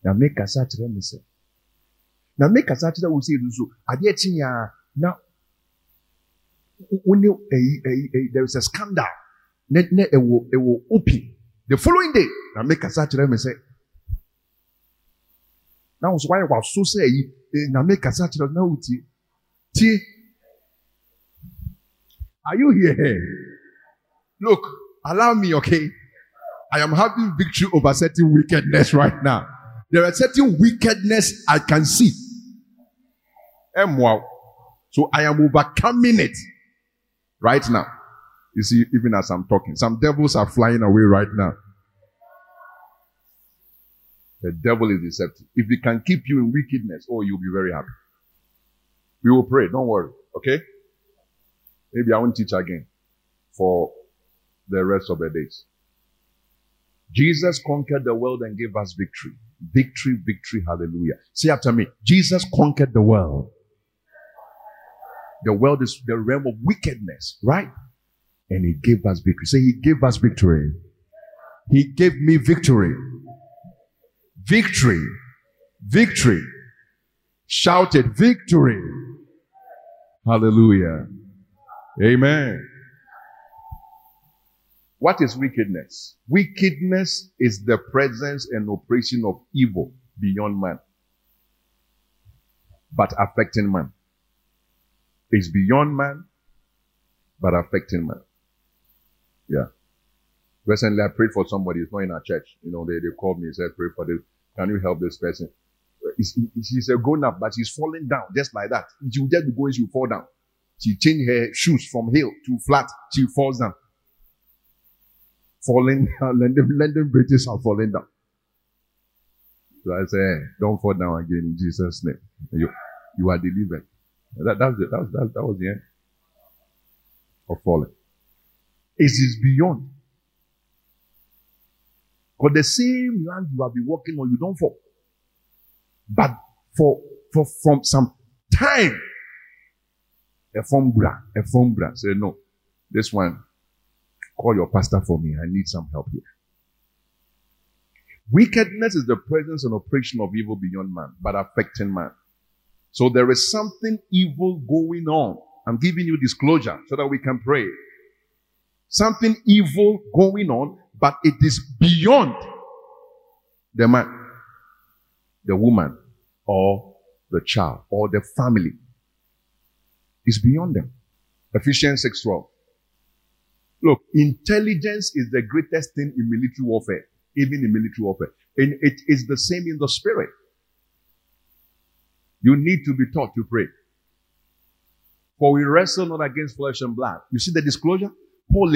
[SPEAKER 2] Now make a search them and say, now make a search them will say, so, are there now, when eh, eh, eh, there is a scandal na na ɛwɔ ɛwɔ open the following day na make kasa kyerɛ mi sɛ na wɔn so wayɛ waso sɛ ɛyi na make kasa kyerɛ na wò tie tie are you here? Look allow me okay? I am having victory over certain wickedness right now. There are certain wickedness I can see. Ɛmoa so I am overcoming it right now. You see, even as I'm talking, some devils are flying away right now. The devil is deceptive. If he can keep you in wickedness, oh, you'll be very happy. We will pray. Don't worry. Okay? Maybe I won't teach again.
[SPEAKER 1] for the rest of the days. Jesus conquered the world and gave us victory. Victory, victory, hallelujah. Say after me Jesus conquered the world. The world is the realm of wickedness, right? And he gave us victory. Say, He gave us victory. He gave me victory. Victory. Victory. Shouted victory. Hallelujah. Amen. What is wickedness? Wickedness is the presence and operation of evil beyond man, but affecting man. It's beyond man, but affecting man. Yeah. Recently, I prayed for somebody. It's not in our church. You know, they, they called me and said, pray for this. Can you help this person? she's a grown up, but she's falling down just like that. She will just be going, she will fall down. She changed her shoes from heel to flat. She falls down. Falling down. London, London British are falling down. So I say, don't fall down again in Jesus' name. You, you are delivered. That, that's it. That was, that, that was the end of falling. It is beyond. Because the same land you have been walking on, you don't fall. But for, for from some time, a fombra, a fombra say, no, this one, call your pastor for me. I need some help here. Wickedness is the presence and operation of evil beyond man, but affecting man. So there is something evil going on. I'm giving you disclosure so that we can pray. Something evil going on, but it is beyond the man the woman or the child or the family. is beyond them. Ephesians 6:12. Look, intelligence is the greatest thing in military warfare, even in military warfare. And it is the same in the spirit. You need to be taught to pray. For we wrestle not against flesh and blood. You see the disclosure? Paul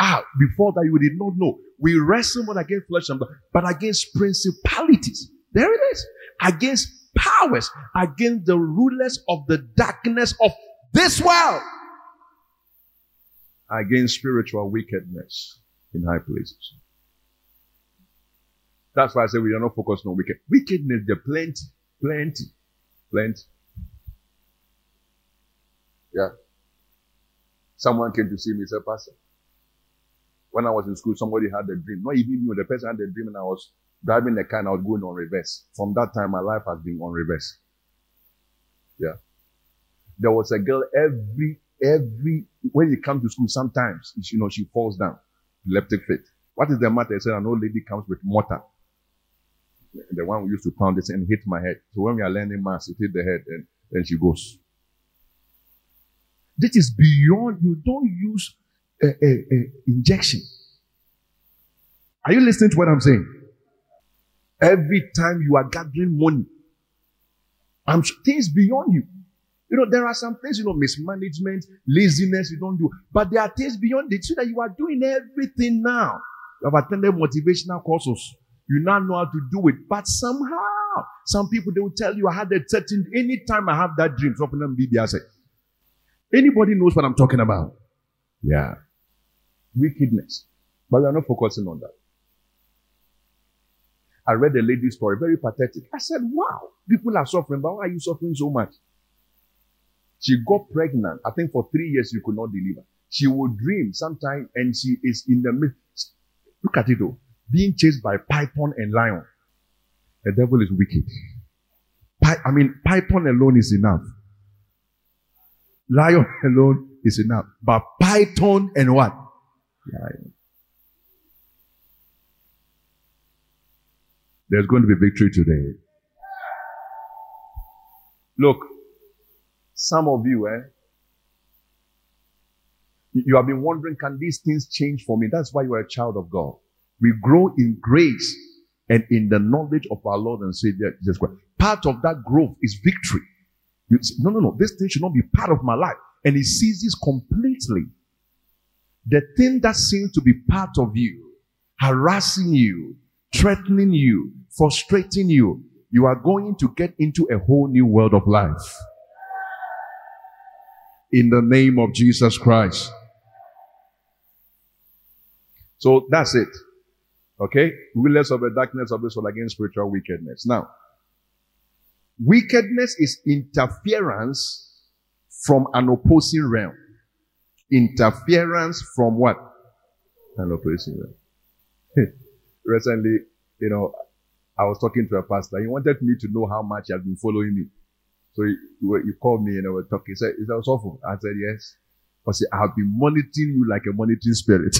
[SPEAKER 1] Ah, before that you did not know. We wrestle not against flesh and blood, but against principalities. There it is. Against powers, against the rulers of the darkness of this world, against spiritual wickedness in high places. That's why I say we are not focused on wicked. Wickedness, there plenty, plenty, plenty. Yeah. Someone came to see me, said, Pastor, when I was in school, somebody had a dream. Not even me, the person had a dream and I was driving the car and I was going on reverse. From that time, my life has been on reverse. Yeah. There was a girl every, every, when you come to school, sometimes, you know, she falls down, epileptic fit. What is the matter? I said, an old lady comes with mortar. The one we used to pound this and hit my head. So when we are learning maths, it hit the head and then she goes. This is beyond, you don't use a, a, a injection. Are you listening to what I'm saying? Every time you are gathering money, I'm things beyond you. You know, there are some things, you know, mismanagement, laziness, you don't do. But there are things beyond it so that you are doing everything now. You have attended motivational courses. You now know how to do it. But somehow, some people, they will tell you, I had a certain, anytime I have that dream, Anybody knows what I'm talking about? Yeah wickedness. But we are not focusing on that. I read a lady's story, very pathetic. I said, wow, people are suffering, but why are you suffering so much? She got pregnant. I think for three years you could not deliver. She would dream sometime and she is in the midst. Look at it though. Being chased by python and lion. The devil is wicked. I mean, python alone is enough. Lion alone is enough. But python and what? There's going to be victory today. Look, some of you, eh, you have been wondering, can these things change for me? That's why you are a child of God. We grow in grace and in the knowledge of our Lord and Savior Jesus Christ. Part of that growth is victory. You say, no, no, no. This thing should not be part of my life. And he seizes completely the thing that seems to be part of you, harassing you, threatening you, frustrating you, you are going to get into a whole new world of life.
[SPEAKER 2] in the name of Jesus Christ.
[SPEAKER 1] So that's it. Okay? Rulers of the darkness of this world against spiritual wickedness. Now, wickedness is interference from an opposing realm. Interference from what? An opposing realm. Hmm. Recently, you know, I was talking to a pastor. He wanted me to know how much he had been following me. So he, he called me and I was talking. He said, Is that awful? I said, Yes. I said, I've been monitoring you like a monitoring spirit.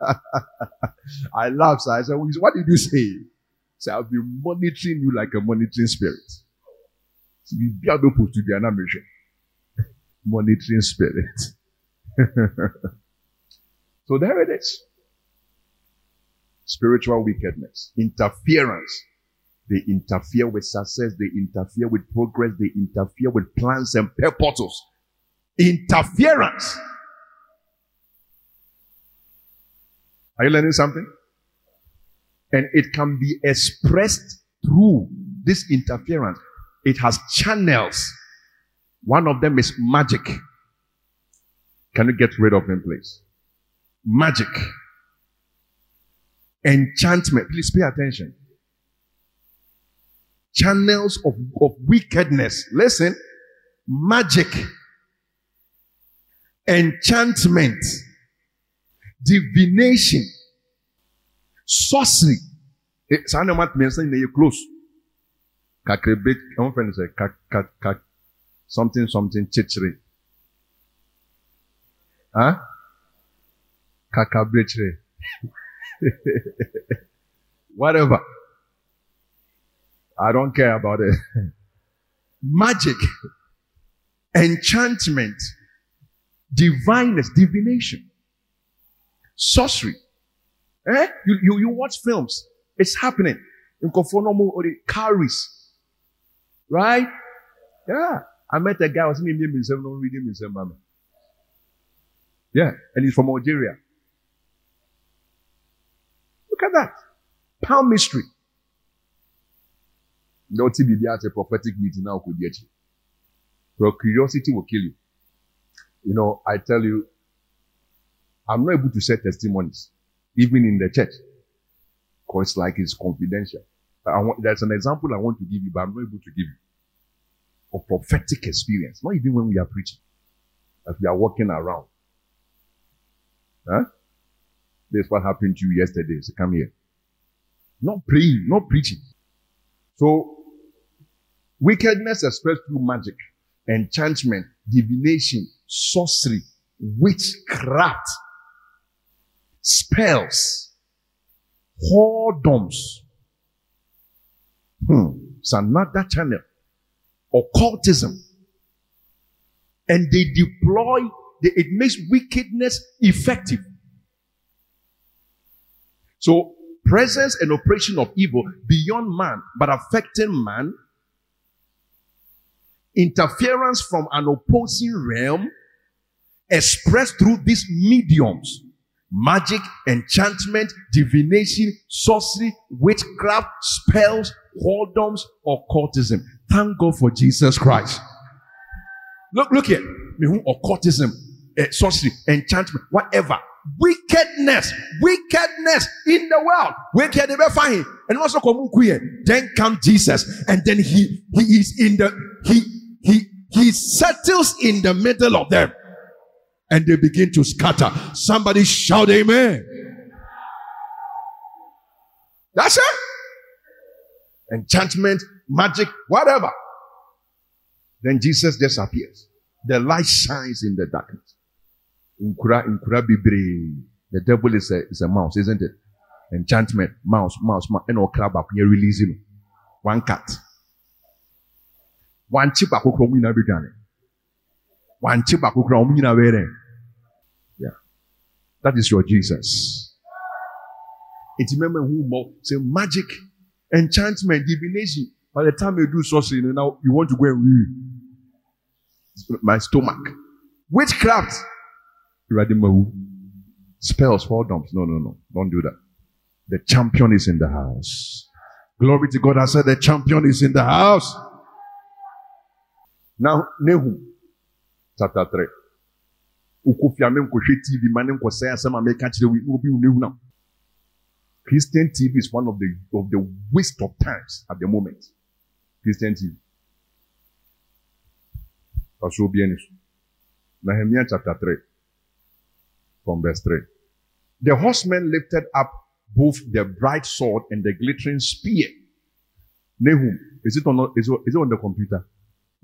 [SPEAKER 1] I laughed. So I said, What did you say? Said, I've been monitoring you like a monitoring spirit. So be be. Monitoring spirit. so there it is. Spiritual wickedness, interference. They interfere with success, they interfere with progress, they interfere with plans and purposes. Interference. Are you learning something? And it can be expressed through this interference. It has channels. One of them is magic. Can you get rid of them, please? Magic. Enchantment. Please pay attention. Channels of, of wickedness. Listen. Magic. Enchantment. Divination. Sorcery. Saa na ɔma mmiɛnsa nyinaa yɛ close. Kakrebe, wɔn fɛn sɛ kak kak kak something something kyekyere. Huh? Kakabrekyere. Whatever. I don't care about it. Magic, enchantment, divineness, divination, sorcery. Eh? You, you, you watch films. It's happening. In Kofonomo or the carries. Right? Yeah. I met a guy, I was reading himself, not reading himself, mama. Yeah. And he's from Algeria. Look at that. Palmistry. No TBB at a prophetic meeting now could get you. Your curiosity will kill you. You know, I tell you, I'm not able to share testimonies, even in the church, because like it's confidential. I want, there's an example I want to give you, but I'm not able to give you of prophetic experience. Not even when we are preaching, as we are walking around. Huh? This is what happened to you yesterday. So come here. Not praying, not preaching. So, wickedness expressed through magic, enchantment, divination, sorcery, witchcraft, spells, whoredoms. Hmm. It's another channel. Occultism. And they deploy, the, it makes wickedness effective. So, presence and operation of evil beyond man, but affecting man, interference from an opposing realm expressed through these mediums magic, enchantment, divination, sorcery, witchcraft, spells, whoredoms, occultism. Thank God for Jesus Christ. Look, look here. Occultism, uh, sorcery, enchantment, whatever wickedness, wickedness in the world. Wicked never find him. And also Then come Jesus, and then he he is in the he he he settles in the middle of them, and they begin to scatter. Somebody shout amen. That's it. Enchantment, magic, whatever. Then Jesus just appears. The light shines in the darkness. nkura nkura bebree the devil is a is a mouse isn't it enchantment mouse mouse mouse ɔkra baako yɛ release no one cat One baako kura ɔmo nyinaa bɛ dwane wankye baako kura ɔmo nyinaa bɛ dɛ that is your Jesus It's mɛmɛ hu mɔ say magic enchantment divination by the time you do you now you want to go and read my stomach witchcraft. Spells, whoredoms. No, no, no. Don't do that. The champion is in the house. Glory to God. I said the champion is in the house. Now, Nehu. Chapter 3. Ukufia me nkɔhwɛ TV ma ne nkɔsɛe asɛm a meka kyerɛ wo obi wo nehu na. Christian TV is one of the of the waste of times at the moment. Christian TV. Ɔso obi ani so. Nehemiah chapter 3 from verse 3. The horsemen lifted up both the bright sword and the glittering spear. Nahum. Is it on, is it on the computer?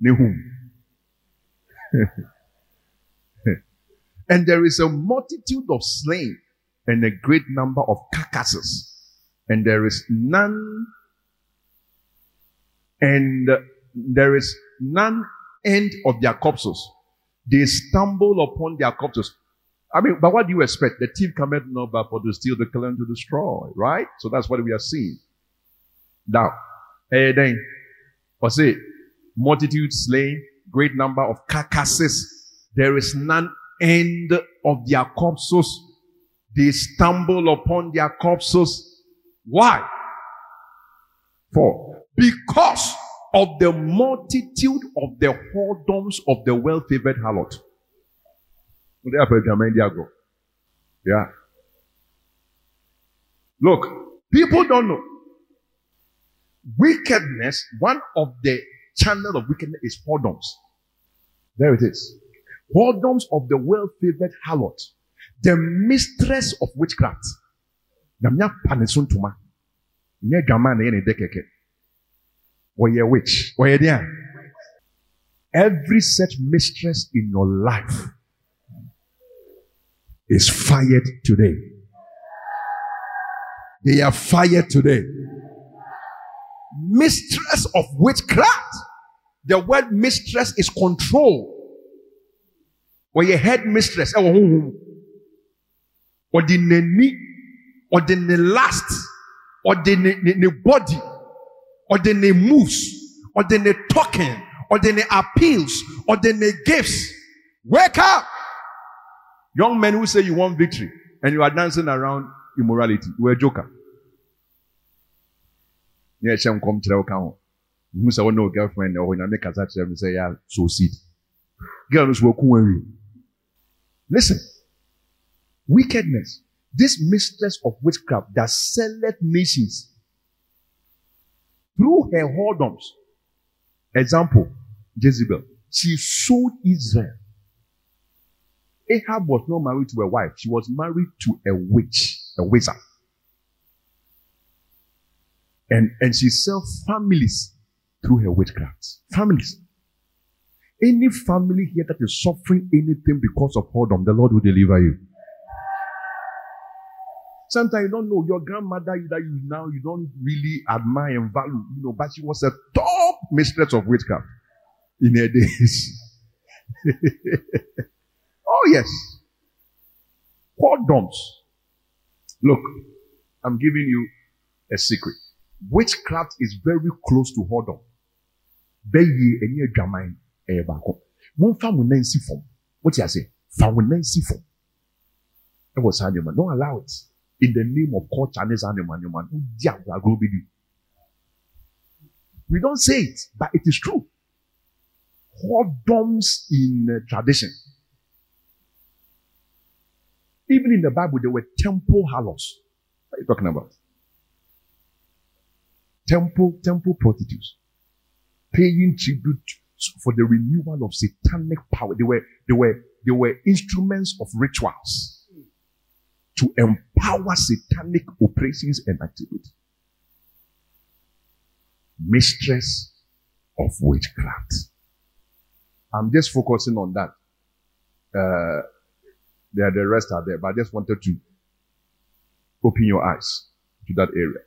[SPEAKER 1] Nahum. and there is a multitude of slain and a great number of carcasses. And there is none, and there is none end of their corpses. They stumble upon their corpses. I mean, but what do you expect? The thief cometh not but for to steal, the kill, and to destroy, right? So that's what we are seeing. Now, hey, then, what's it? Multitude slain, great number of carcasses. There is none end of their corpses. They stumble upon their corpses. Why? For because of the multitude of the whoredoms of the well-favored harlot. Yeah. Look, people don't know. Wickedness, one of the channel of wickedness is whoredoms. There it is. Whoredoms of the well-favored harlot. The mistress of witchcraft. Namnya panesuntuma. Nye gama na dekeke. Oye witch. Oye. Every such mistress in your life is fired today. They are fired today. Mistress of witchcraft. The word mistress is control. Or your head mistress. Eh, or the knee, or the last, or the body, or the moves, or the talking, or the appeals, or the gifts. Wake up! Young men who say you want victory and you are dancing around immorality, you are a joker. Yeah, shem come kyerɛ ka ho. Hu sɛ wɔn na girlfriend ɛwɔ nyame kasa kyerɛ mi sɛ ya so. Girl no so wɔku wɔn. Listen, wickedness, this mistress of witchcraft that selleth nations through her whoredoms. Example, Jezebel. She sold Israel Ahab was not married to a wife, she was married to a witch, a wizard. And, and she served families through her witchcraft. Families. Any family here that is suffering anything because of whoredom, the Lord will deliver you. Sometimes you don't know your grandmother that you now you don't really admire and value, you know, but she was a top mistress of witchcraft in her days. Oh, yes. Whoredoms. Look, I'm giving you a secret. Witchcraft is very close to whoredom. Bɛyie ɛni adwaman ɛyɛ baako. Momfa mo nan si fam. You say? Fa mo nan si fam. Ɛwɔ saa nneɛma. Don't allow it. In the name of culture ne saa nneɛma nneɛma. Wodi agorɔ bi di. We don't say it, but it is true. Whoredoms in uh, tradition. Even in the Bible, there were temple harlots. What are you talking about? Temple, temple prostitutes. Paying tribute for the renewal of satanic power. They were, they were, they were instruments of rituals to empower satanic operations and activity. Mistress of witchcraft. I'm just focusing on that. Uh, there, the rest are there, but I just wanted to open your eyes to that area.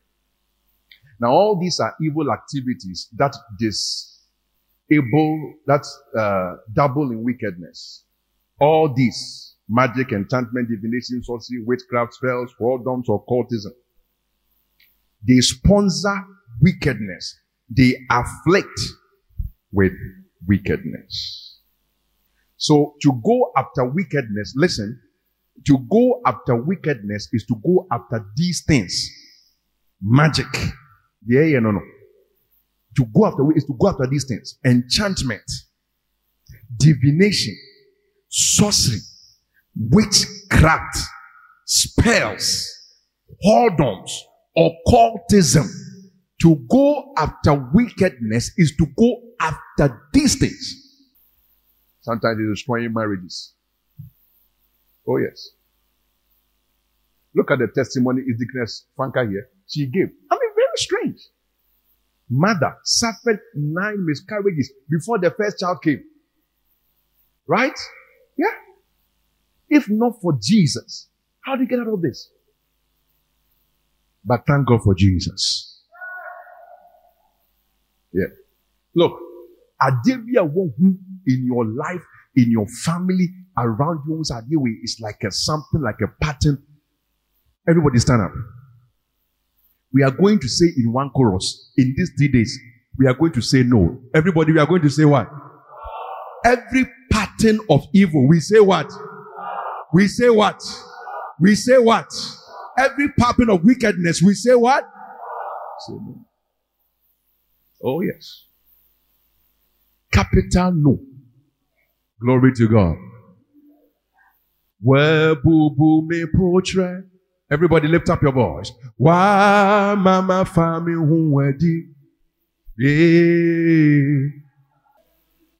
[SPEAKER 1] Now, all these are evil activities that disable, that uh, double in wickedness. All these magic, enchantment, divination, sorcery, witchcraft, spells, whoredoms, or cultism. They sponsor wickedness. They afflict with wickedness. So to go after wickedness, listen, to go after wickedness is to go after these things. Magic. Yeah, yeah, no, no. To go after is to go after these things. Enchantment, divination,
[SPEAKER 2] sorcery, witchcraft, spells, whoredoms, occultism. To go after wickedness is to go after these things.
[SPEAKER 1] Sometimes it's destroying marriages. Oh, yes. Look at the testimony Deaconess Franca here. She gave. Strange. Mother suffered nine miscarriages before the first child came. Right? Yeah. If not for Jesus, how do you get out of this? But thank God for Jesus. Yeah. Look, Adebia in your life, in your family, around you, it's like a something like a pattern. Everybody stand up. We are going to say in one chorus, in these three days, we are going to say no. Everybody, we are going to say what? Every pattern of evil, we say what? We say what? We say what? Every pattern of wickedness, we say what? Say no. Oh, yes. Capital no. Glory to God. Where boo boo me portrait. Everybody lift up your voice. Why mama fami hunwedi?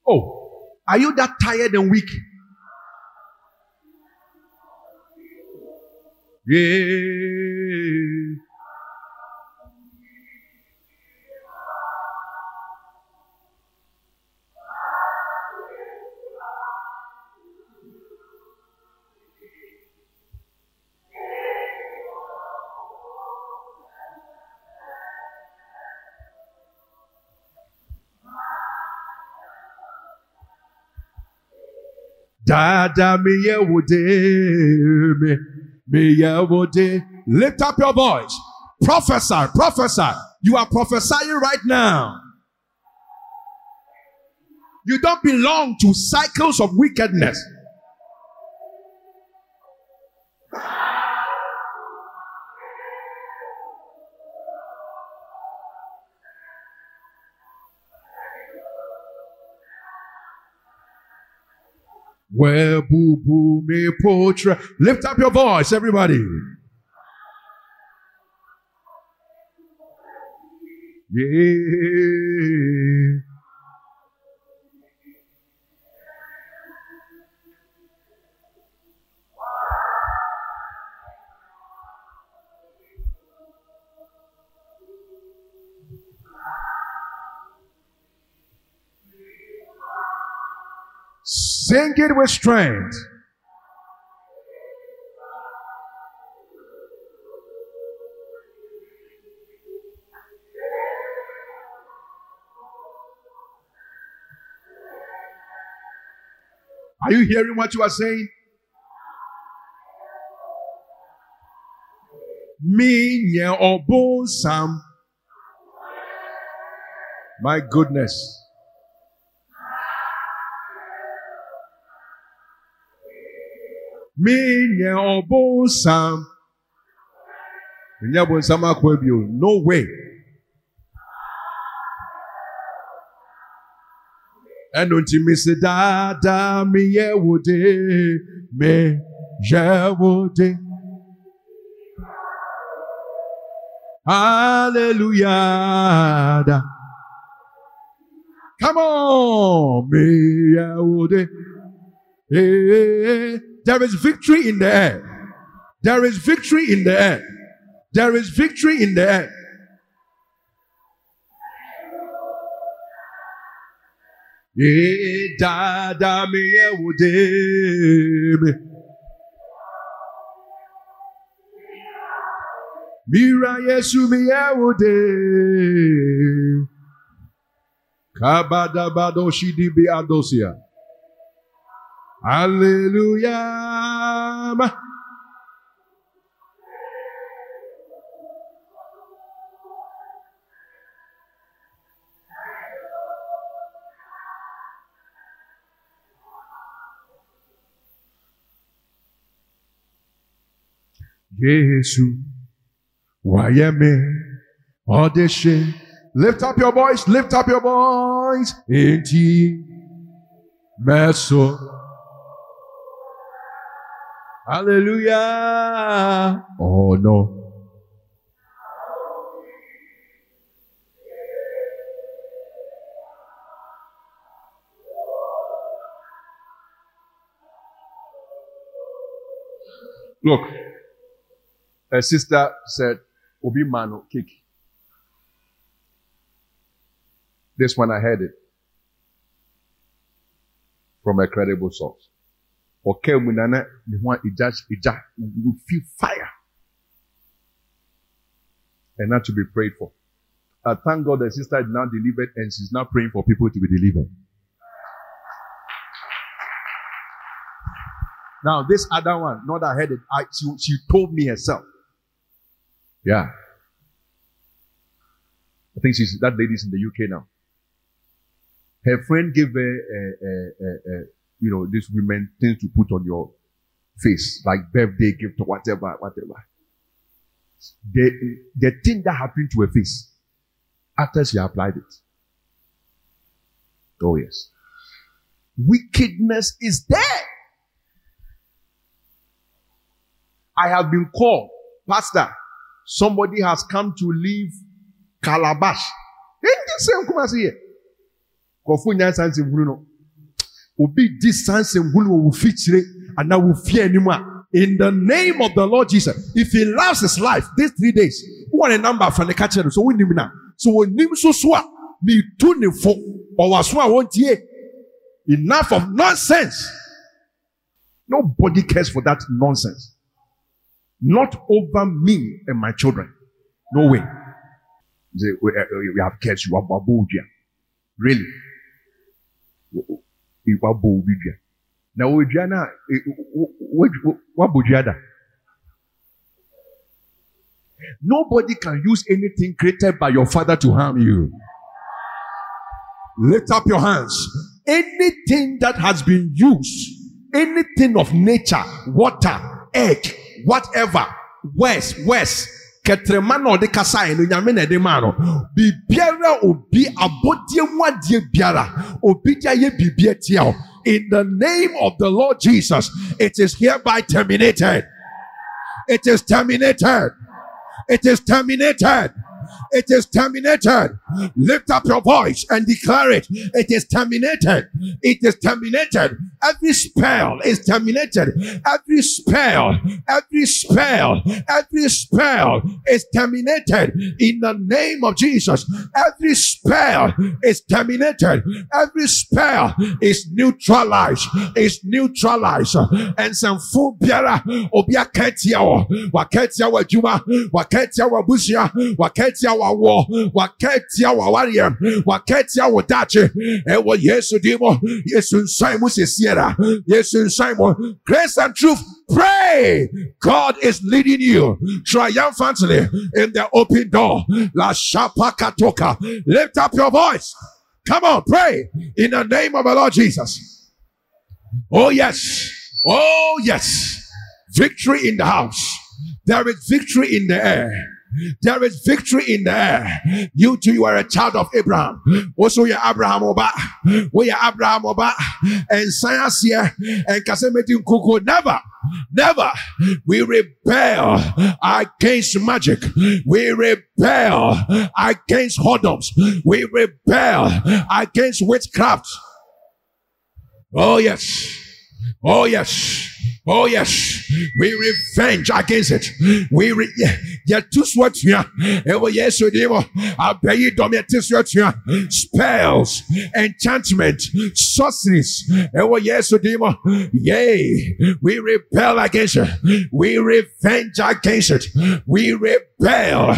[SPEAKER 1] Oh, are you that tired and weak? Yeah. Dada me me me Lift up your voice. Prophesy, prophesy. You are prophesying right now. You don't belong to cycles of wickedness. Where boo boo me portrait. Lift up your voice, everybody. Yeah. Sing it with strength. Are you hearing what you are saying? Me, yeah, Sam. My goodness. Menyɛ ɔbonsam nyɛ bonsam akɔ bio no way. Ɛno nti mesi daadaa meyɛ wo de meyɛ wo de hallelujah. Da. Come on meyɛ wo de hey. There is victory in the air. There is victory in the air. There is victory in the air. dada mi Mira Yesu mi Kabada bado shidi bi adosia. Hallelujah. Jesus, why am I audition? Lift up your voice, lift up your voice. Inti, meso.
[SPEAKER 2] Hallelujah. Oh no.
[SPEAKER 1] Look, a sister said, Obi Mano cake. This one I heard it from a credible source. Okay, munana, you want ija ija, we feel fire, and not to be prayed for. I thank God the sister is now delivered and she's now praying for people to be delivered. Now, this other one, not heard it, I, she, she told me herself. Yeah. I think she's, that lady's in the UK now. Her friend gave her, uh, uh, uh, you know, this women things to put on your face, like birthday gift or whatever, whatever. The, the thing that happened to her face after she applied it. Oh, yes. Wickedness is there. I have been called, Pastor, somebody has come to leave Calabash. Come yɛ. Kɔfo nya nsɛm hunu no. Obi di sansɛm hunu wɔ wo fikyire anaa wo fie anim a.
[SPEAKER 2] In the name of the Lord Jesus, if he loves his life these three days, what a number from the catcher. So we na. So we nim so so ni tu fo or waso a won't ye. Enough of nonsense. Nobody cares for that nonsense. Not over me and my children. No way. Uh, we have kids, you are babuja. Really? Ujana, what bujada? Nobody can use anything created by your father to harm you. Lift up your hands. Anything that has been used, anything of nature, water, egg, whatever west west kẹtẹrẹma na kasa yẹn no nyame na ẹde maa no biribiara obi abọdeɛ mu adeɛ biara obi de ayɛ biribi atia o in the name of the lord jesus it is hereby terminated. It is terminated. It is terminated it is terminated. Lift up your voice and declare it. It is terminated. It is terminated. Every spell is terminated. Every spell, every spell, every spell is terminated in the name of Jesus. Every spell is terminated. Every spell is neutralized. Is neutralized. And some full biara obia ketia wa ketia wa juma wa ketia wa busia wa ketia wa wo dache ewo yesu dimo yesu nsai mu sesiera yesu nsai mo. Grace and truth pray. God is leading you triumphantly in the open door. La shapa katoka. Lift up your voice. Come on pray in the name of the lord jesus. Oh yes. Oh yes. Victory in the house. There is victory in the air there is victory in there. You too, you are a child of Abraham. Also, you're Abraham Oba. We are Abraham Oba. And science here. And Kasemeti Kuku. Never. Never. We rebel against magic. We rebel against whoredoms. We rebel against witchcraft. Oh, yes. Oh, yes. Oh, yes. We revenge against it. We re- too sweat yeah. Ever eh, oh, yes, we demo. I pay you domi Spells, enchantment, sorceries. Ever yes, we demo. Yay. We rebel against it. We revenge against it. We rebel.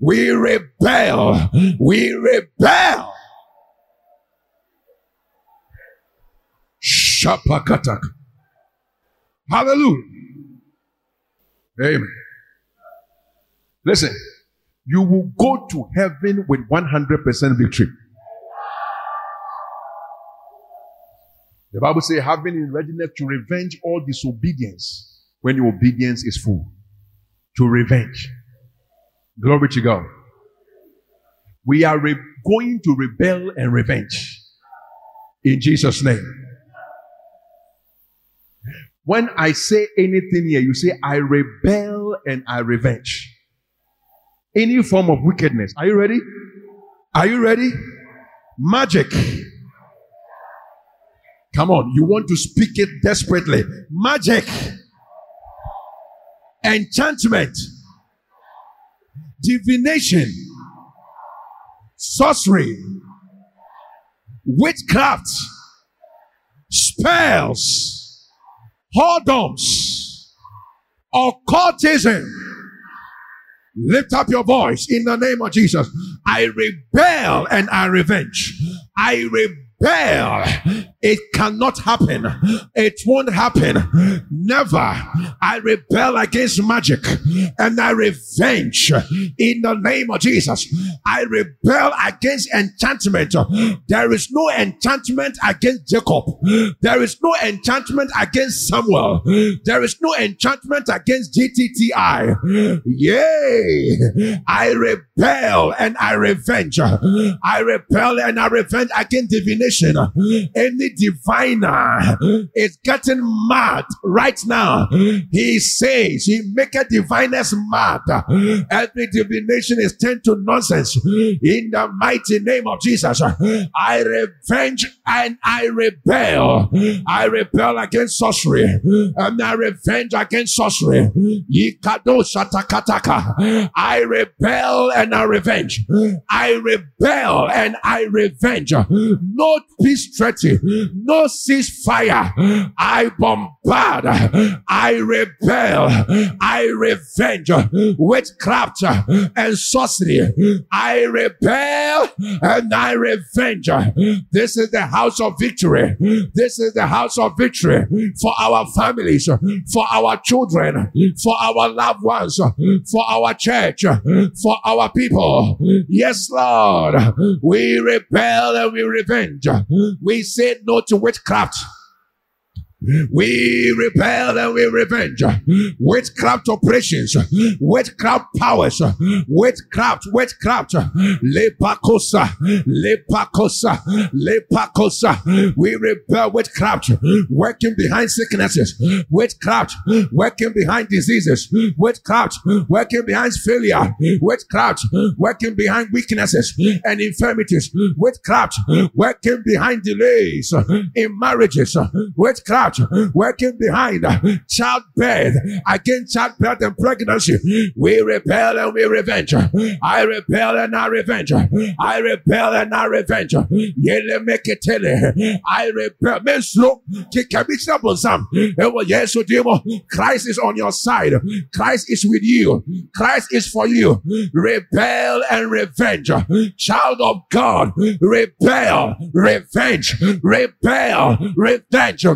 [SPEAKER 2] We rebel. We rebel. Shapakatak. Hallelujah. Amen. Listen, you will go to heaven with 100% victory. The Bible says, having in readiness to revenge all disobedience when your obedience is full. To revenge. Glory to God. We are re- going to rebel and revenge. In Jesus' name. When I say anything here, you say, I rebel and I revenge. Any form of wickedness. Are you ready? Are you ready? Magic. Come on, you want to speak it desperately. Magic. Enchantment. Divination. Sorcery. Witchcraft. Spells. Whoredoms. Occultism. Lift up your voice in the name of Jesus. I rebel and I revenge. I rebel it cannot happen. It won't happen. Never. I rebel against magic and I revenge in the name of Jesus. I rebel against enchantment. There is no enchantment against Jacob. There is no enchantment against Samuel. There is no enchantment against GTTI. Yay! I rebel and I revenge. I rebel and I revenge against divination. Any diviner is getting mad right now. He says he make a diviners mad. Every divination is turned to nonsense. In the mighty name of Jesus, I revenge and I rebel. I rebel against sorcery and I revenge against sorcery. I rebel and I revenge. I rebel and I revenge. No peace treaty, no ceasefire. I bombard, I rebel, I revenge witchcraft and sorcery. I rebel and I revenge. This is the house of victory. This is the house of victory for our families, for our children, for our loved ones, for our church, for our people. Yes, Lord, we rebel and we revenge. We say no to witchcraft. We rebel and we revenge. Witchcraft operations, witchcraft powers, witchcraft, witchcraft, lepakosa, lepakosa, lepakosa. We rebel witchcraft, working behind sicknesses, witchcraft, working behind diseases, witchcraft, working behind failure, witchcraft, working behind weaknesses and infirmities, witchcraft, working behind delays in marriages, witchcraft working behind childbirth, against childbirth and pregnancy. We rebel and we revenge. I rebel and I revenge. I rebel and I revenge. Yele make it tell I rebel. Meslo, kikabisa bonsam. Ewa yesu demo. Christ is on your side. Christ is with you. Christ is for you. Rebel and revenge. Child of God, rebel, revenge, rebel, revenge,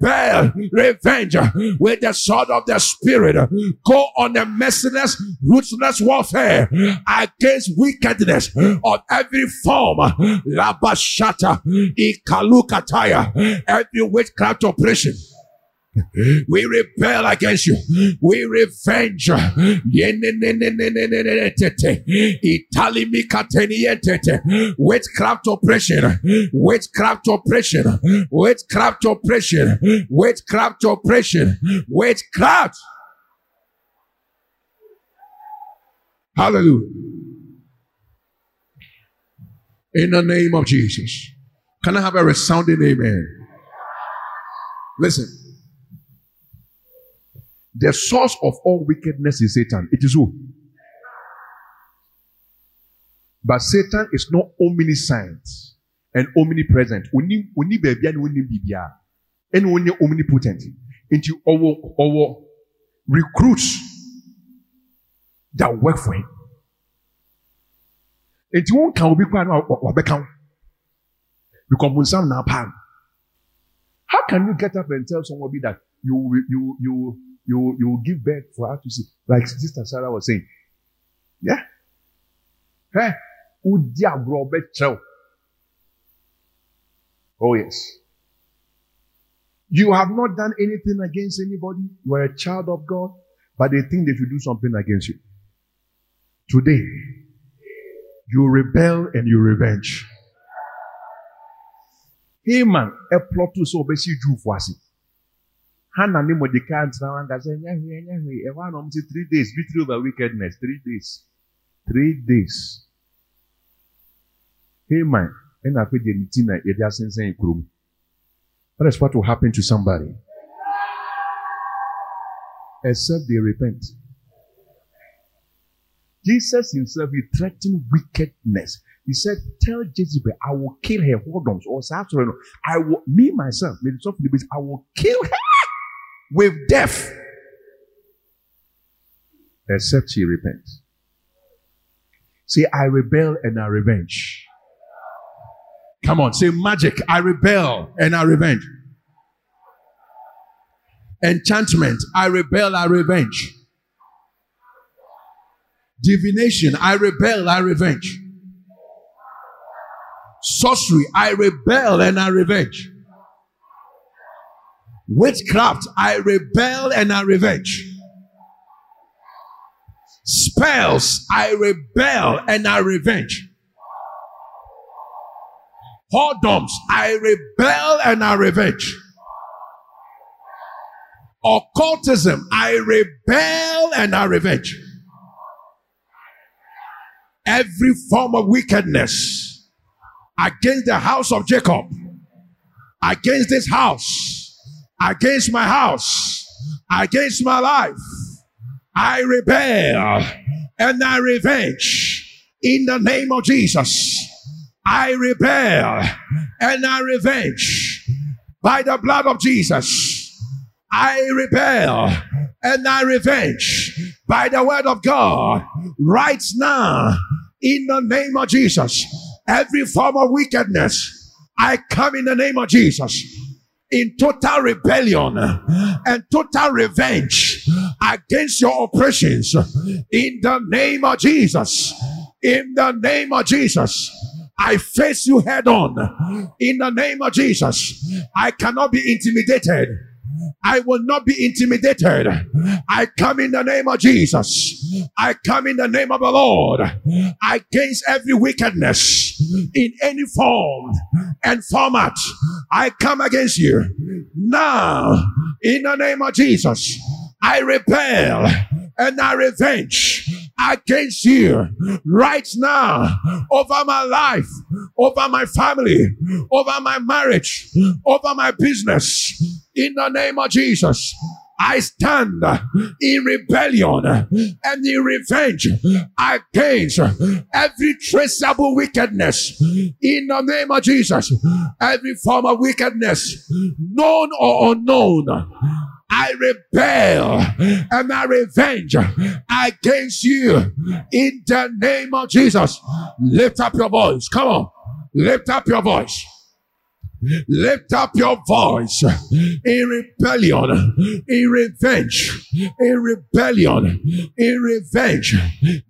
[SPEAKER 2] rebel, revenge uh, with the sword of the spirit. Go on a merciless, ruthless warfare against wickedness of every form. Labashata, Ikalukataya, every witchcraft operation. We rebel against you. We revenge. Witchcraft oppression. Witchcraft oppression. Witchcraft oppression. Witchcraft oppression. Witchcraft. Hallelujah. In the name of Jesus. Can I have a resounding amen? Listen. The source of all wickedness is Satan. It is who? But Satan is not omniscient and omnipresent. Baby and only omnipotent. Into our our recruits that work for him. Nti wọn kan obi wabɛka wo because na. How can you get up and tell somebody that you you you you you will give birth for her to see, like Sister Sarah was saying. Yeah. Hey, Oh yes. You have not done anything against anybody. You are a child of God, but they think they should do something against you. Today, you rebel and you revenge. Hey man, a plot to so basi Jew for us.
[SPEAKER 1] Hannah ne Mordecai ntena wɔn ankasa ɛnyɛ hwee ɛnyɛ hwee ɛhɔ anam ti three days victory over wickedness three days three days Haman ɛna afei deɛ ne ti na yɛde asensɛn kurom that is what will happen to somebody except they repent. Jesus himself, he threatened wickedness. He said, Tell Jezebel, I will kill her whoredoms. Or I will, me myself, I will kill her with death. Except she repents. Say, I rebel and I revenge. Come on, say magic. I rebel and I revenge. Enchantment. I rebel, I revenge. Divination. I rebel, I revenge. Sorcery. I rebel and I revenge. Witchcraft. I rebel and I revenge. Spells. I rebel and I revenge. Whoredoms. I rebel and I revenge occultism, I rebel and I revenge. Every form of wickedness against the house of Jacob, against this house, against my house, against my life, I rebel and I revenge in the name of Jesus. I rebel and I revenge by the blood of Jesus. I rebel and I revenge by the word of God right now in the name of Jesus. Every form of wickedness, I come in the name of Jesus in total rebellion and total revenge against your oppressions in the name of Jesus. In the name of Jesus. I face you head on in the name of Jesus. I cannot be intimidated. I will not be intimidated. I come in the name of Jesus. I come in the name of the Lord against every wickedness in any form and format. I come against you now in the name of Jesus. I repel and I revenge against you right now over my life, over my family, over my marriage, over my business. In the name of Jesus. I stand in rebellion and in revenge against every traceable wickedness in the name of Jesus. Every form of wickedness, known or unknown. I rebel and I revenge against you in the name of Jesus. Lift up your voice. Come on. Lift up your voice. Lift up your voice in rebellion, in revenge, in rebellion, in revenge.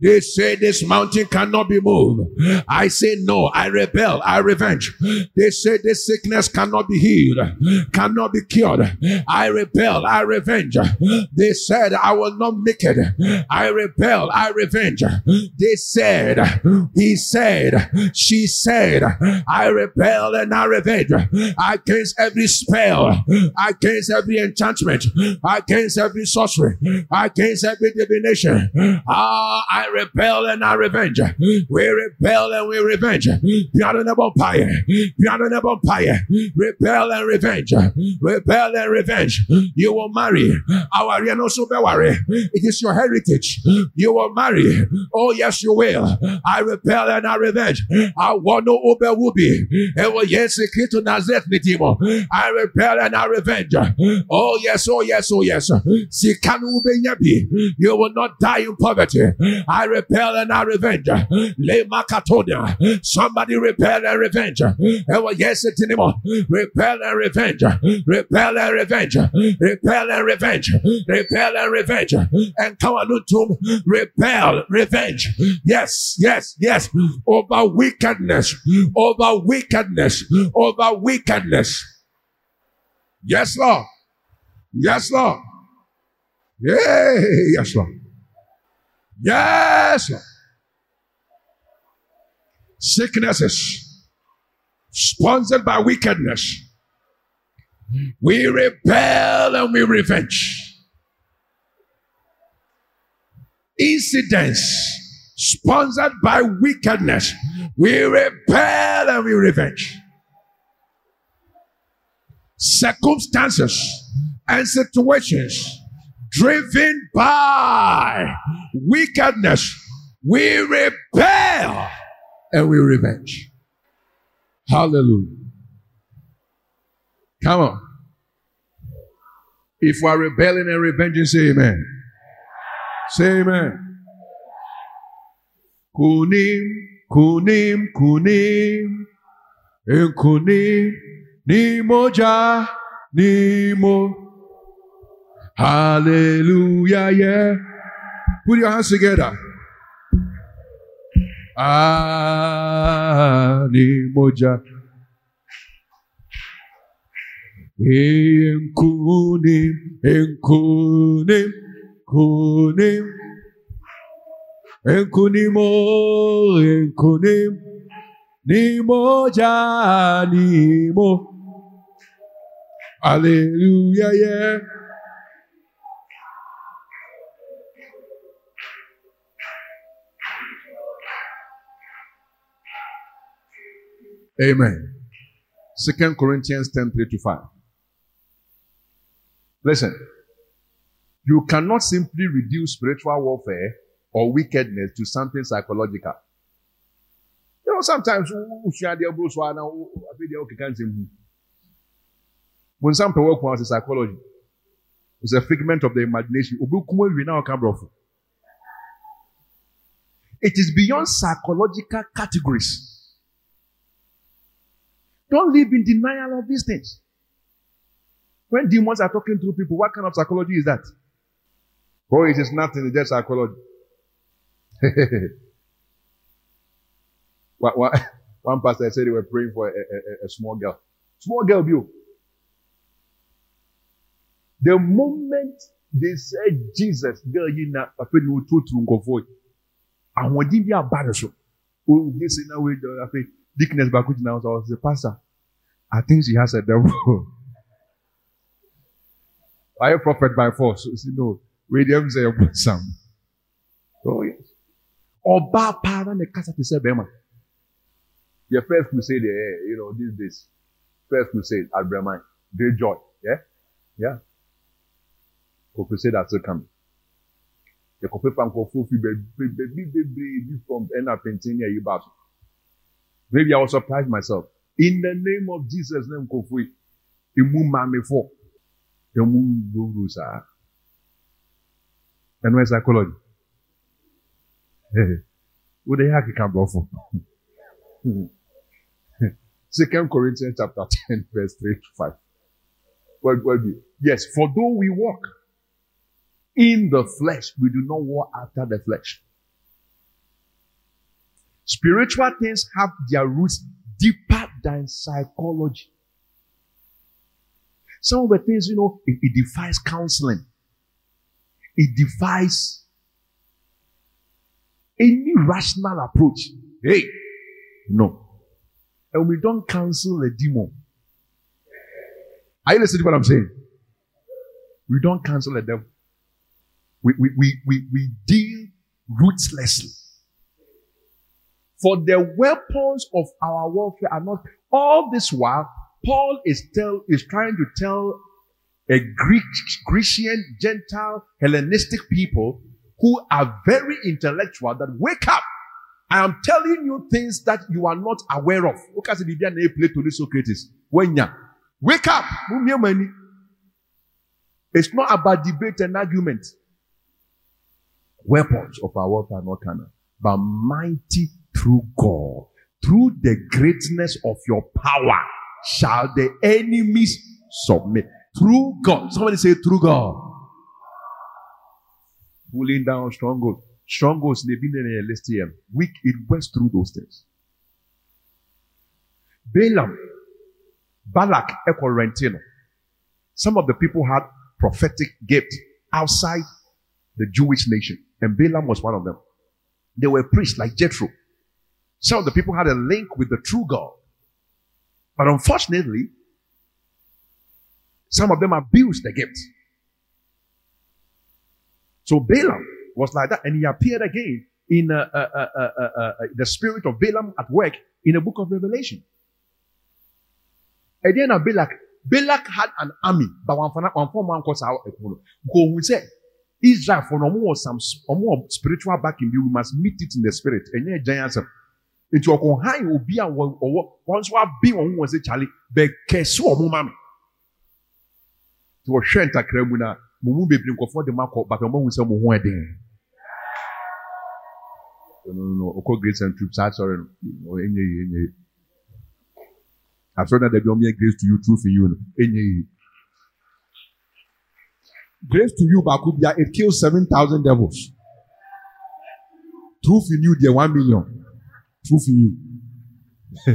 [SPEAKER 1] They say this mountain cannot be moved. I say no, I rebel, I revenge. They say this sickness cannot be healed, cannot be cured. I rebel, I revenge. They said I will not make it. I rebel, I revenge. They said, he said, she said, I rebel and I revenge against every spell, against every enchantment, against every sorcery, against every divination. Ah, I rebel and I revenge. We rebel and we revenge. Piano never empire. Piano never empire. Rebel and revenge. Rebel and revenge. You will marry. Our It is your heritage. You will marry. Oh, yes, you will. I rebel and I revenge. I want no Uber Wubi. It will yes, to Nazareth. I rebel and I revenge. Oh, yes, oh, yes, oh, yes. You will not die in poverty. I rebel and I revenge. Somebody rebel and revenge. Oh, yes, it's anymore. Repel and revenge. Repel and revenge. Repel and revenge. Repel and revenge. And come on to repel, revenge. Yes, yes, yes. Over wickedness. Over wickedness. Over wickedness. Yes, Lord. Yes, Lord. Yeah, yes, Lord. Yes, Lord. Sicknesses sponsored by wickedness.
[SPEAKER 2] We rebel and we revenge. Incidents sponsored by wickedness. We rebel and we revenge. Circumstances and situations driven by wickedness. We rebel and we revenge. Hallelujah. Come on. If we are rebelling and revenging, say amen. Say amen. Kunim, kunim, kunim, kunim, nimoja, nimo. Hallelujah, yeah. Put your hands together. Ah, nimoja. Enkunim, enkunim, kunim. Enkunimo, enkunim. Nimo ja, nimo. Hallelujah, yeah. Amen. Second Corinthians 10 3 to 5. Listen, you cannot simply reduce spiritual warfare or wickedness to something psychological. You know, sometimes when some people work on psychology, it's a figment of the imagination. It is beyond psychological categories. Don't live in denial of these things. When demons are talking to people, what kind of psychology is that? Oh, it is nothing, it's just psychology. one pastor said they were praying for a, a, a small girl. Small girl view. The moment they said Jesus, girl, you know, I feel you too true go for I want to be a bad so. Oh, this is now with I feel dickness back now. So I was the pastor. I think she has a devil. Are you prophet by force? You know, William say some. Oh yes. Ọba para ne kasa te sẹ bẹẹma. Your first crusade, yeah, you know, these days. First crusade at Bremen. Great joy. Yeah? Yeah. Crusade still coming. Yẹ̀kọ̀ pépà nkọ̀fọ́ fi bẹ̀bí bẹ̀bí bí from ní ẹ̀yí bá so. Maybe I was surprised myself. In the name of Jesus, name nkọ̀fọ́ yìí, emu maame fọ́. Emu gbogbo saa. Ẹnu ẹ̀ psychology. Wo de yẹ akeka bọ̀fọ̀? Second Corinthians chapter 10, verse 3 to 5. What, what? Yes, for though we walk in the flesh, we do not war after the flesh. Spiritual things have their roots deeper than psychology. Some of the things, you know, it, it defies counseling. It defies any rational approach. Hey, no. And we don't counsel a demon. Are you listening to what I'm saying? We don't counsel a devil. We, we, we, we, we deal ruthlessly. For the weapons of our warfare are not all this while. Paul is tell is trying to tell a Greek, Grecian, Gentile, Hellenistic people who are very intellectual that wake up. I am telling you things that you are not aware of. Socrates. Wake up, it's not about debate and argument. Weapons of our warfare are not carnal, but mighty through God. Through the greatness of your power shall the enemies submit. Through God. Somebody say through God. Pulling down strongholds. Strongholds may be in a list here. Um, weak, it works through those things. Balaam, Balak, Echo Some of the people had prophetic gift outside the Jewish nation, and Balaam was one of them. They were priests like Jethro. Some of the people had a link with the true God. But unfortunately, Some of them abused the gift. So Balaam was like that, and he appeared again in uh, uh, uh, uh, uh, uh, the spirit of Balaam at work in the book of Revelation. And then Balak, Balak had an army, but one for one cause out Go we say Israel for no more some more spiritual backing, we must meet it in the spirit. And yeah, giants nti ɔkò han obi a wɔwɔ wɔn nso abi wɔn ho wɔn sɛ kyale bɛkɛ so wɔn ma mi nti wɔhwɛ ntakra mu na mo mu bebree nkɔfoɔ de ma kɔ bàtà wɔn ahu sɛ mo ho no ɔkɔ grace and truth. Saa sɔrɔ no. Enye yi enye yi asɔrɔ na dabi ɔmo yɛ grace to you truth in you no enye yi grace to you baako bia it kills seven thousand devils truth in you deɛ one million truth in you.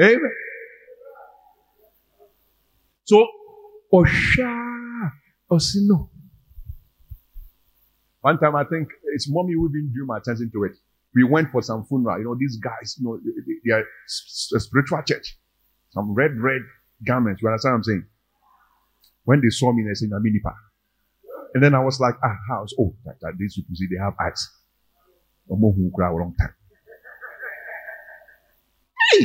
[SPEAKER 2] Amen. So, Osha, Osino. One time, I think it's mommy who didn't drew my attention to it. We went for some funeral. You know, these guys, you know, they are a spiritual church. Some red, red garments. You understand what I'm saying? When they saw me, they said, Naminipa. And then I was like, ah, house. Oh, that, that, these people see they have eyes. ọmọ hu kura wrong time. Hey!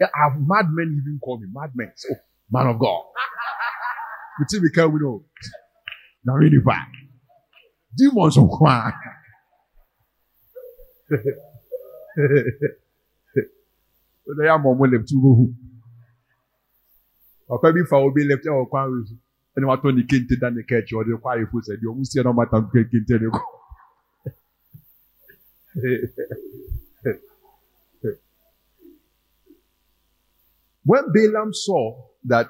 [SPEAKER 2] Yeah, have madmen even call me madmen. So, man of God. You see me come, we know. Now really bad. Demons of kwa. Ọdọ ya mọ ọmọ lẹpụtụ ugbo bi fa kente kente when Balaam saw that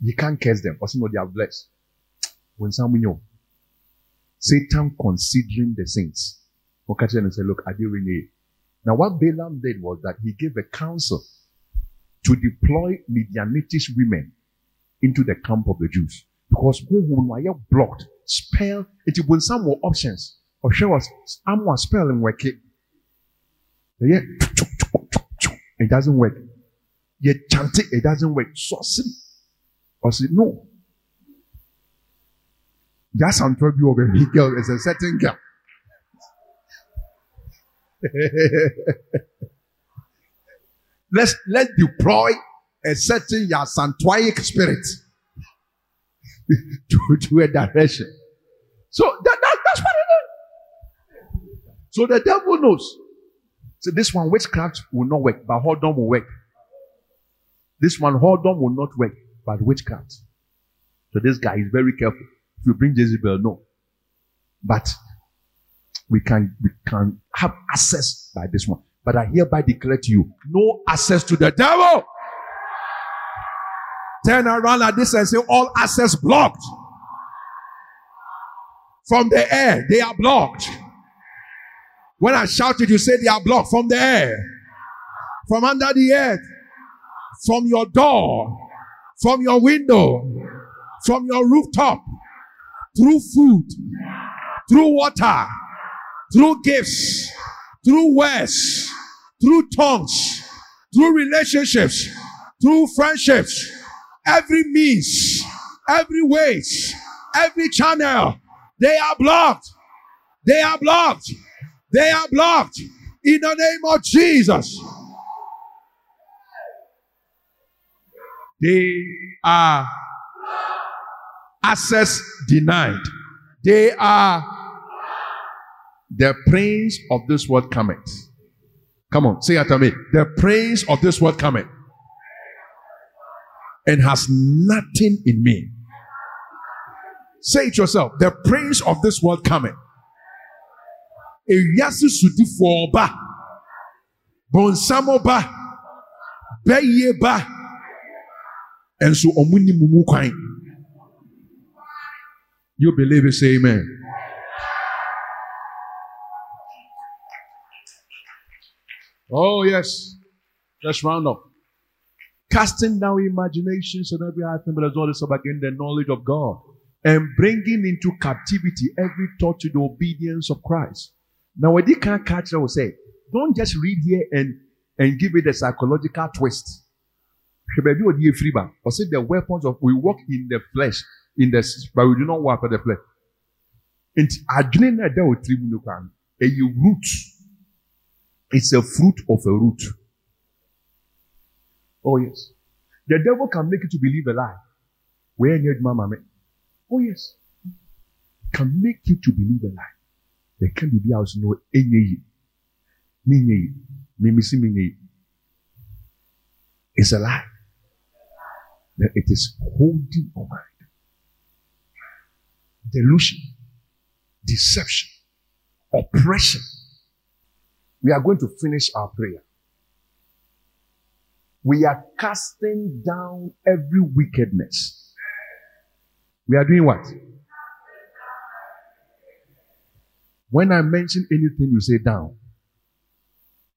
[SPEAKER 2] you can't curse them, or no, they are blessed. When someone knew, Satan considering the saints, and said, Look, I did really. Now, what Balaam did was that he gave a counsel to deploy Midianitish women into the camp of the Jews. Because who were blocked, spell, it would some more options. ɔhwɛ wɔ amoa spell nwɛke ɛyɛ it doesn't work. Yɛ chante it doesn't work. Sɔsiri ɔsi no. Yasantɔ bi wɔ baabi girl is a certain girl let's let's deploy a certain yasantoic spirit to to a direction so that, that that's what it is. So the devil knows. So this one, witchcraft will not work, but hold on will work. This one, hold on will not work, but witchcraft. So this guy is very careful. If you bring Jezebel, no. But we can we can have access by this one. But I hereby declare to you, no access to the devil. Turn around like this and say, all access blocked. From the air, they are blocked. When I shouted, you said they are blocked from the air, from under the earth, from your door, from your window, from your rooftop, through food, through water, through gifts, through words, through tongues, through relationships, through friendships, every means, every ways, every channel, they are blocked. They are blocked. They are blocked in the name of Jesus. They are access denied. They are the prince of this world cometh. Come on, say after me. The prince of this world cometh and has nothing in me. Say it yourself. The prince of this world cometh ewiase sodifoɔ ba bɔnsam ba bɛyie ba nso ɔmo ni mu mu kwan you believe it say amen. Oh, yes. Let's round up. Casting down imaginations and every high thing, but as well as again the knowledge of God, and bringing into captivity every thought to the obedience of Christ. Now, what you can't catch, I will say, don't just read here and and give it a psychological twist. Ba. Ɔsɛ the weapons of we walk in the flesh in the but we do not walk by the flesh. Na ɛda wɔ tiri mu no kwan. Ɛyɛ root. It's a fruit of a root. Oh yes. The devil can make you to believe a lie. Where need mama? Oh yes. Can make you to believe a lie. There can be house no minye. It's a lie. That it is holding your mind. Delusion, deception, oppression. We are going to finish our prayer. We are casting down every wickedness. We are doing what? When I mention anything, you say down.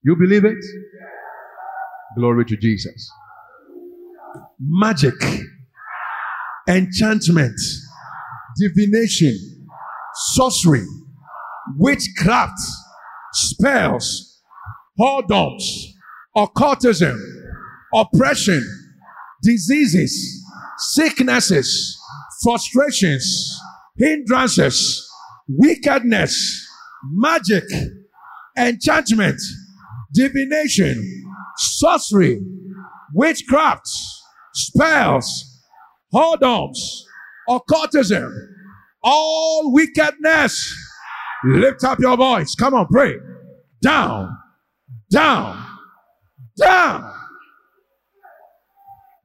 [SPEAKER 2] You believe it? Glory to Jesus. Magic, enchantment, divination, sorcery, witchcraft, spells, whoredoms, occultism, oppression, diseases, sicknesses, frustrations, hindrances, wickedness, magic, enchantment, divination, sorcery, witchcraft, spells, whoredoms, occultism, all wickedness. Lift up your voice. Come on, pray. Down, down, down.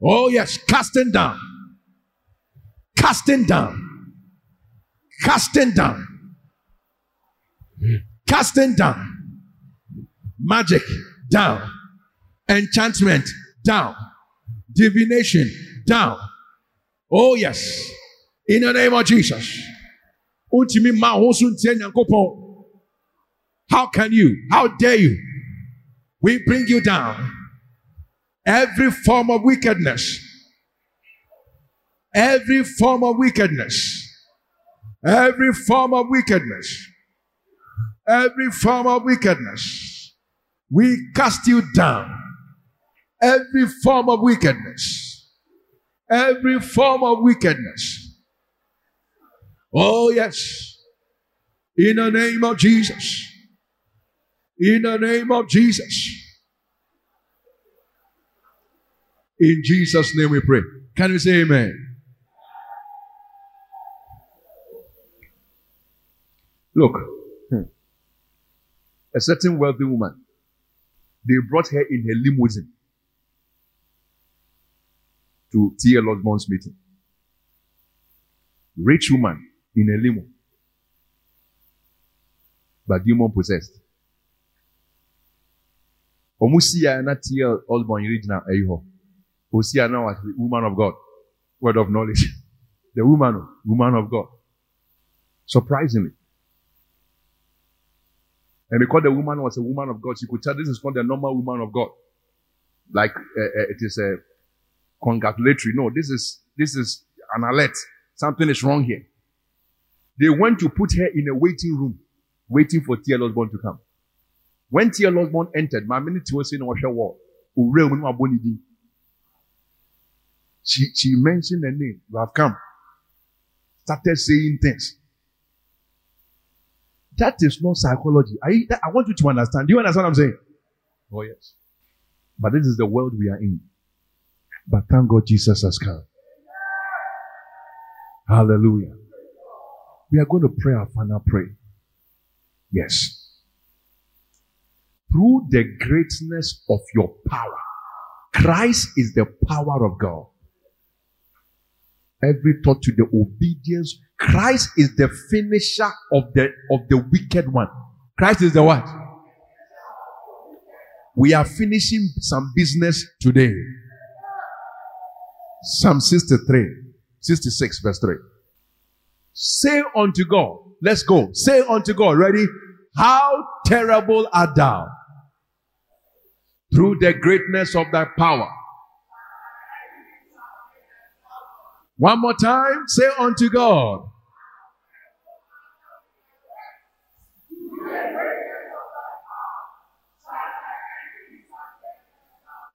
[SPEAKER 2] Oh, yes, casting down, casting down, casting down, casting down. Magic down, enchantment down, divination down. Oh, yes, in the name of Jesus. How can you? How dare you? We bring you down. Every form of wickedness. Every form of wickedness. Every form of wickedness. Every form of wickedness. We cast you down. Every form of wickedness. Every form of wickedness. Oh, yes. In the name of Jesus. In the name of Jesus. In Jesus' name we pray. Can we say amen? Look, hmm. a certain wealthy woman, they brought her in her limousine to T.L. Osborne's meeting. Rich woman in a limo, but demon possessed. Omusia na T.L. Osborne original eho. Osia now was the woman of God, word of knowledge. The woman, woman of God. Surprisingly. And because the woman was a woman of God, she could tell this is not the normal woman of God. Like uh, uh, it is a congratulatory. No, this is this is an alert. Something is wrong here. They went to put her in a waiting room, waiting for T.L. Osborne to come. When T.L. Osborne entered, my minute was in saying, wall. She, she mentioned the name. You have come. Started saying things. That is not psychology. I, I want you to understand. Do you understand what I'm saying? Oh, yes. But this is the world we are in. But thank God Jesus has come. Hallelujah. We are going to pray our final prayer. Yes. Through the greatness of your power, Christ is the power of God. Every thought to the obedience, Christ is the finisher of the of the wicked one. Christ is the what? We are finishing some business today. Psalm 63, 66, verse 3. Say unto God, let's go. Say unto God, ready? How terrible art thou through the greatness of thy power. One more time, say unto God.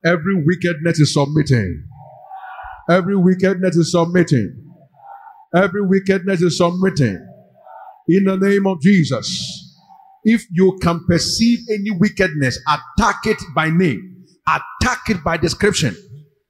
[SPEAKER 2] Every wickedness is submitting. Every wickedness is submitting. Every wickedness is submitting. In the name of Jesus. If you can perceive any wickedness, attack it by name, attack it by description.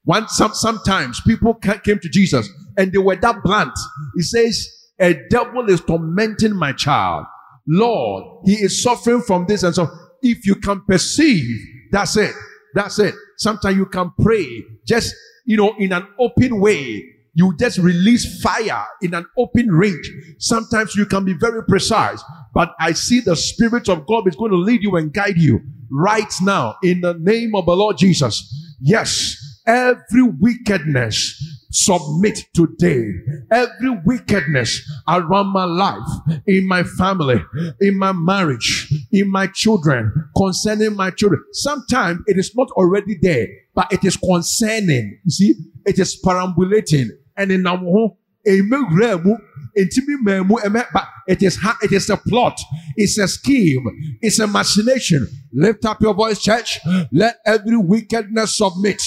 [SPEAKER 2] One, some, sometimes people came to Jesus and they were that blunt. He says, A devil is tormenting my child. Lord, he is suffering from this and so. If you can perceive, that's it. That's it. Sometimes you can pray just, you know, in an open way. You just release fire in an open range. Sometimes you can be very precise, but I see the Spirit of God is going to lead you and guide you right now in the name of the Lord Jesus. Yes, every wickedness submit today. Every wickedness around my life, in my family, in my marriage, in my children, concerning my children. Sometimes it is not already there, but it is concerning. You see, it is perambulating and in home ntumi mmaa ɛmɛ but it is it is a plot. It's a scheme. It's a machination. Lift up your voice church. Let every wickedness submit.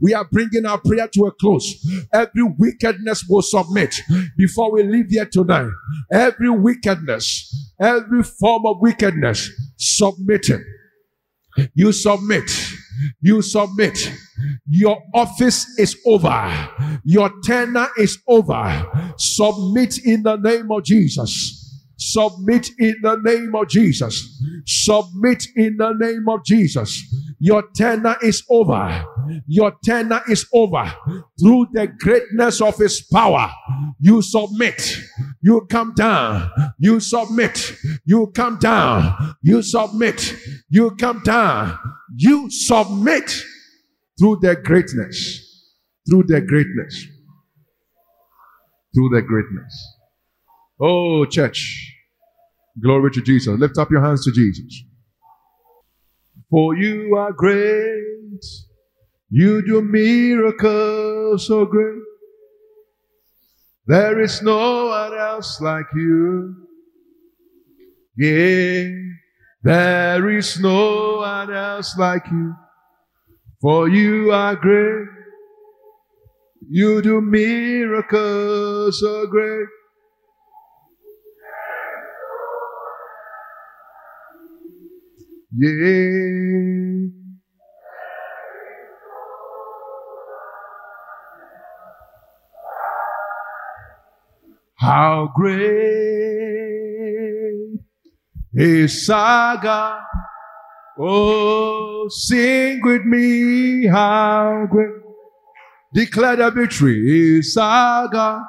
[SPEAKER 2] We are bringing our prayer to a close. Every wickedness will submit. Before we leave here tonight every wickedness every form of wickedness submitting. You submit you submit. Your office is over. Your tenure is over. Submit in the name of Jesus. Submit in the name of Jesus. Submit in the name of Jesus. Your tenure is over. Your tenure is over. Through the greatness of His power, you submit. You come down. You submit. You come down. You submit. You come down. You submit through their greatness. Through their greatness. Through their greatness. Oh, church. Glory to Jesus. Lift up your hands to Jesus. For you are great. You do miracles so great. There is no one else like you. Yeah. There is no one else like you, for you are great. You do miracles so great. Yeah. How great saga. Oh, sing with me, how great. Declare the victory saga.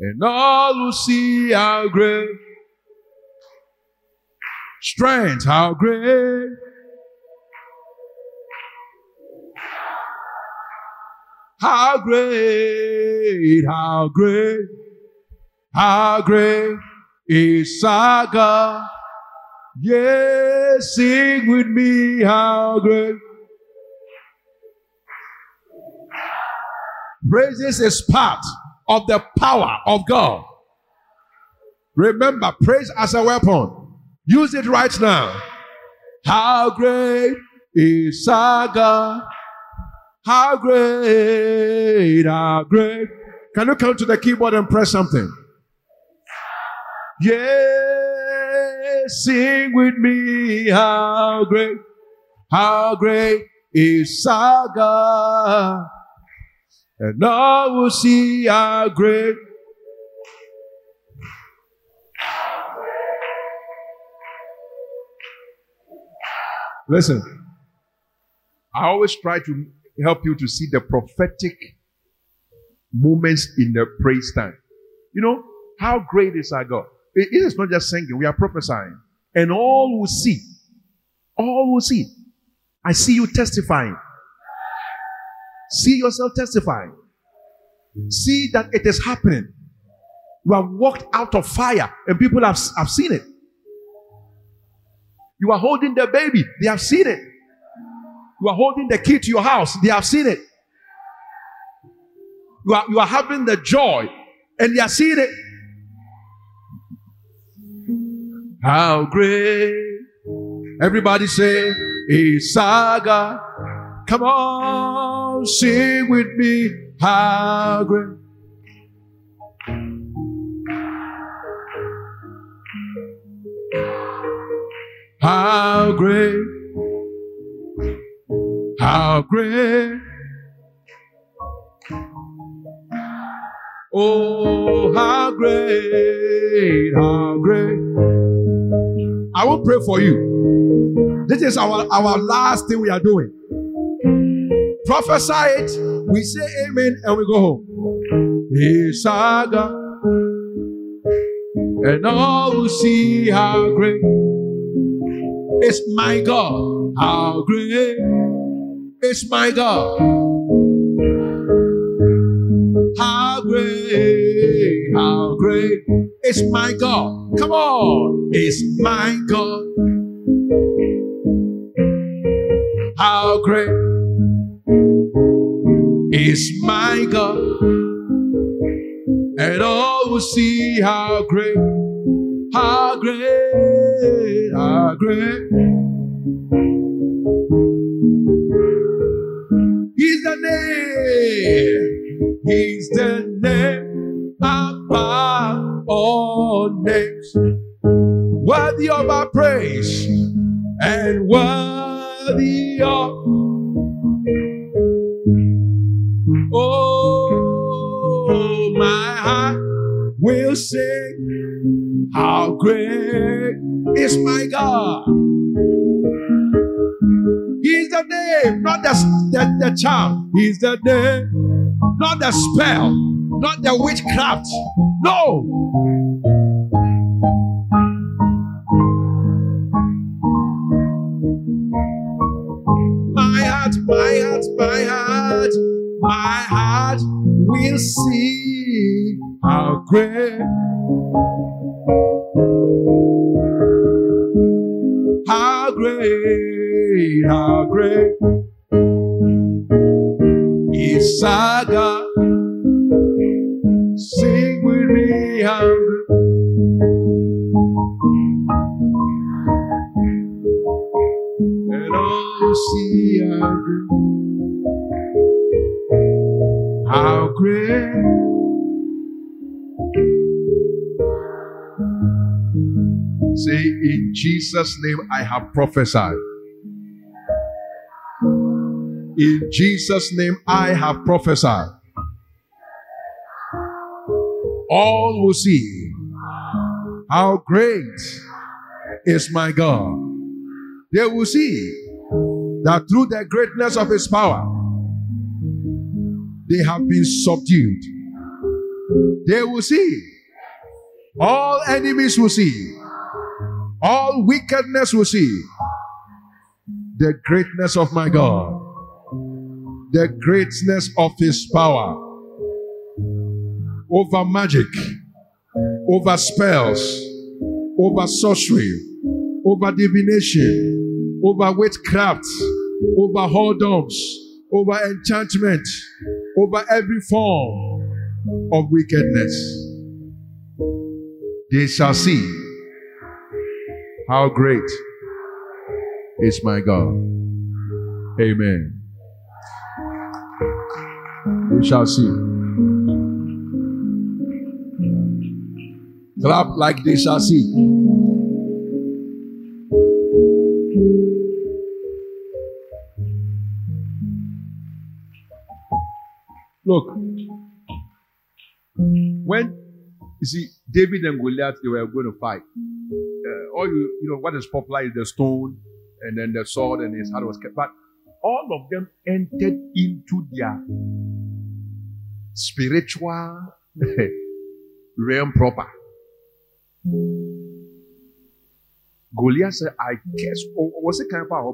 [SPEAKER 2] And all who see how great. Strength, how great. How great, how great, how great is our God. Yes, sing with me how great. Praises is part of the power of God. Remember, praise as a weapon. Use it right now. How great is our God? How great, how great. Can you come to the keyboard and press something? Yeah, sing with me how great, how great is our God. And I will see how great. Listen, I always try to help you to see the prophetic moments in the praise time. You know, how great is our God? It is not just singing, we are prophesying. And all will see. All will see. I see you testifying. See yourself testifying. See that it is happening. You have walked out of fire and people have, have seen it. You are holding the baby, they have seen it. You are holding the key to your house, they have seen it. You are, you are having the joy and they are seeing it. How great. Everybody say, is God. Come on, sing with me. How great. How great. How great. Oh, how great, how great. I will pray for you. This is our, our last thing we are doing. Prophesy it, we say amen, and we go home. God, and all will see how great is my God. How great is my God. How great, how great is my God. Come on, is my God. How great is my God. And all will see how great, how great, how great. He's the name. He's the names, worthy of our praise and worthy of. Oh, my heart will sing, How great is my God! He's the name, not the, the, the charm. He's the name not the spell, not the witchcraft. No. My heart will see how great. How great, how great is saga. Sing with me, hungry. In Jesus' name, I have prophesied. In Jesus' name, I have prophesied. All will see how great is my God. They will see that through the greatness of his power, they have been subdued. They will see. All enemies will see. All wickedness will see. The greatness of my God. The greatness of his power. Over magic, over spells, over sorcery, over divination, over witchcraft, over whoredoms, over enchantment, over every form of wickedness. They shall see how great is my God. Amen. We shall see. Clap like they shall see. Look, when you see David and Goliath, they were going to fight. Uh, all you, you know, what is popular is the stone and then the sword and his heart was kept. But all of them entered into their spiritual realm proper. Goliath said, I curse, or was it kind of power?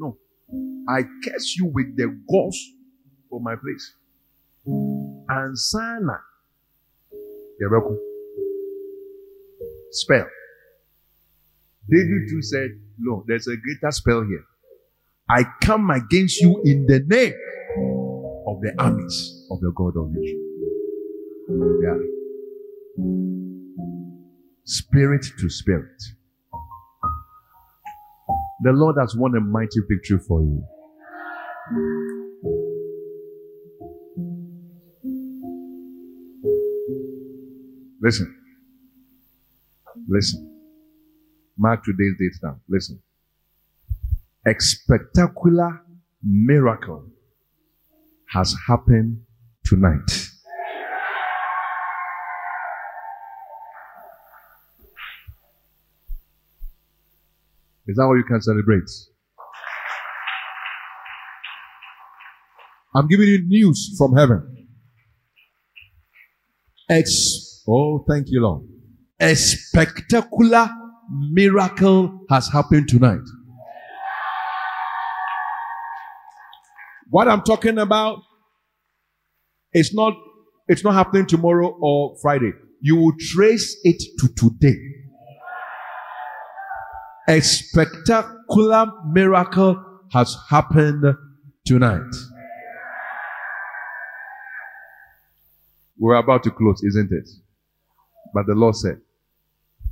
[SPEAKER 2] No, I curse you with the ghost for my place. And Sana, the spell. David too said, No, there's a greater spell here. I come against you in the name of the armies of the God of Israel. Yeah. Spirit to spirit. The Lord has won a mighty victory for you. Listen. Listen. Mark today's date now. Listen. A spectacular miracle has happened tonight. Is that what you can celebrate? I'm giving you news from heaven. Ex- oh, thank you, Lord. A spectacular miracle has happened tonight. What I'm talking about is not it's not happening tomorrow or Friday. You will trace it to today. A spectacular miracle has happened tonight. We're about to close, isn't it? But the Lord said,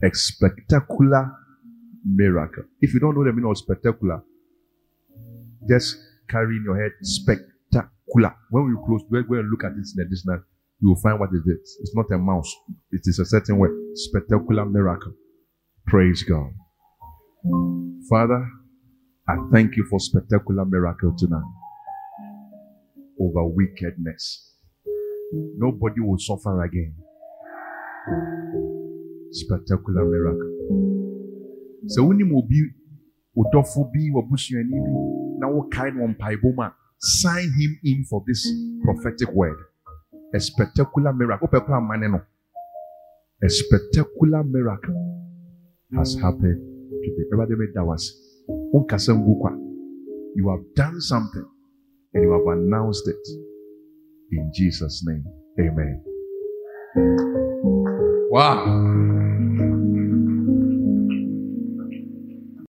[SPEAKER 2] a spectacular miracle. If you don't know the meaning of spectacular, just carry in your head spectacular. When we close, going to look at this in the dictionary. You will find what it is. It's not a mouse. It is a certain way. Spectacular miracle. Praise God. Father, I thank you for spectacular miracle tonight over wickedness. Nobody will suffer again. Spectacular miracle. So when you be ɔdɔfo bi wɔbusuani bi na wokae no mpaebɔ mu a sign him in for this prophetic word. A spectacular miracle. Wopɛ kora amane no. A spectacular miracle has happened today. Everybody wonkasa ngu kwa. You have done something and you have announced it. In jesus name amen. Wow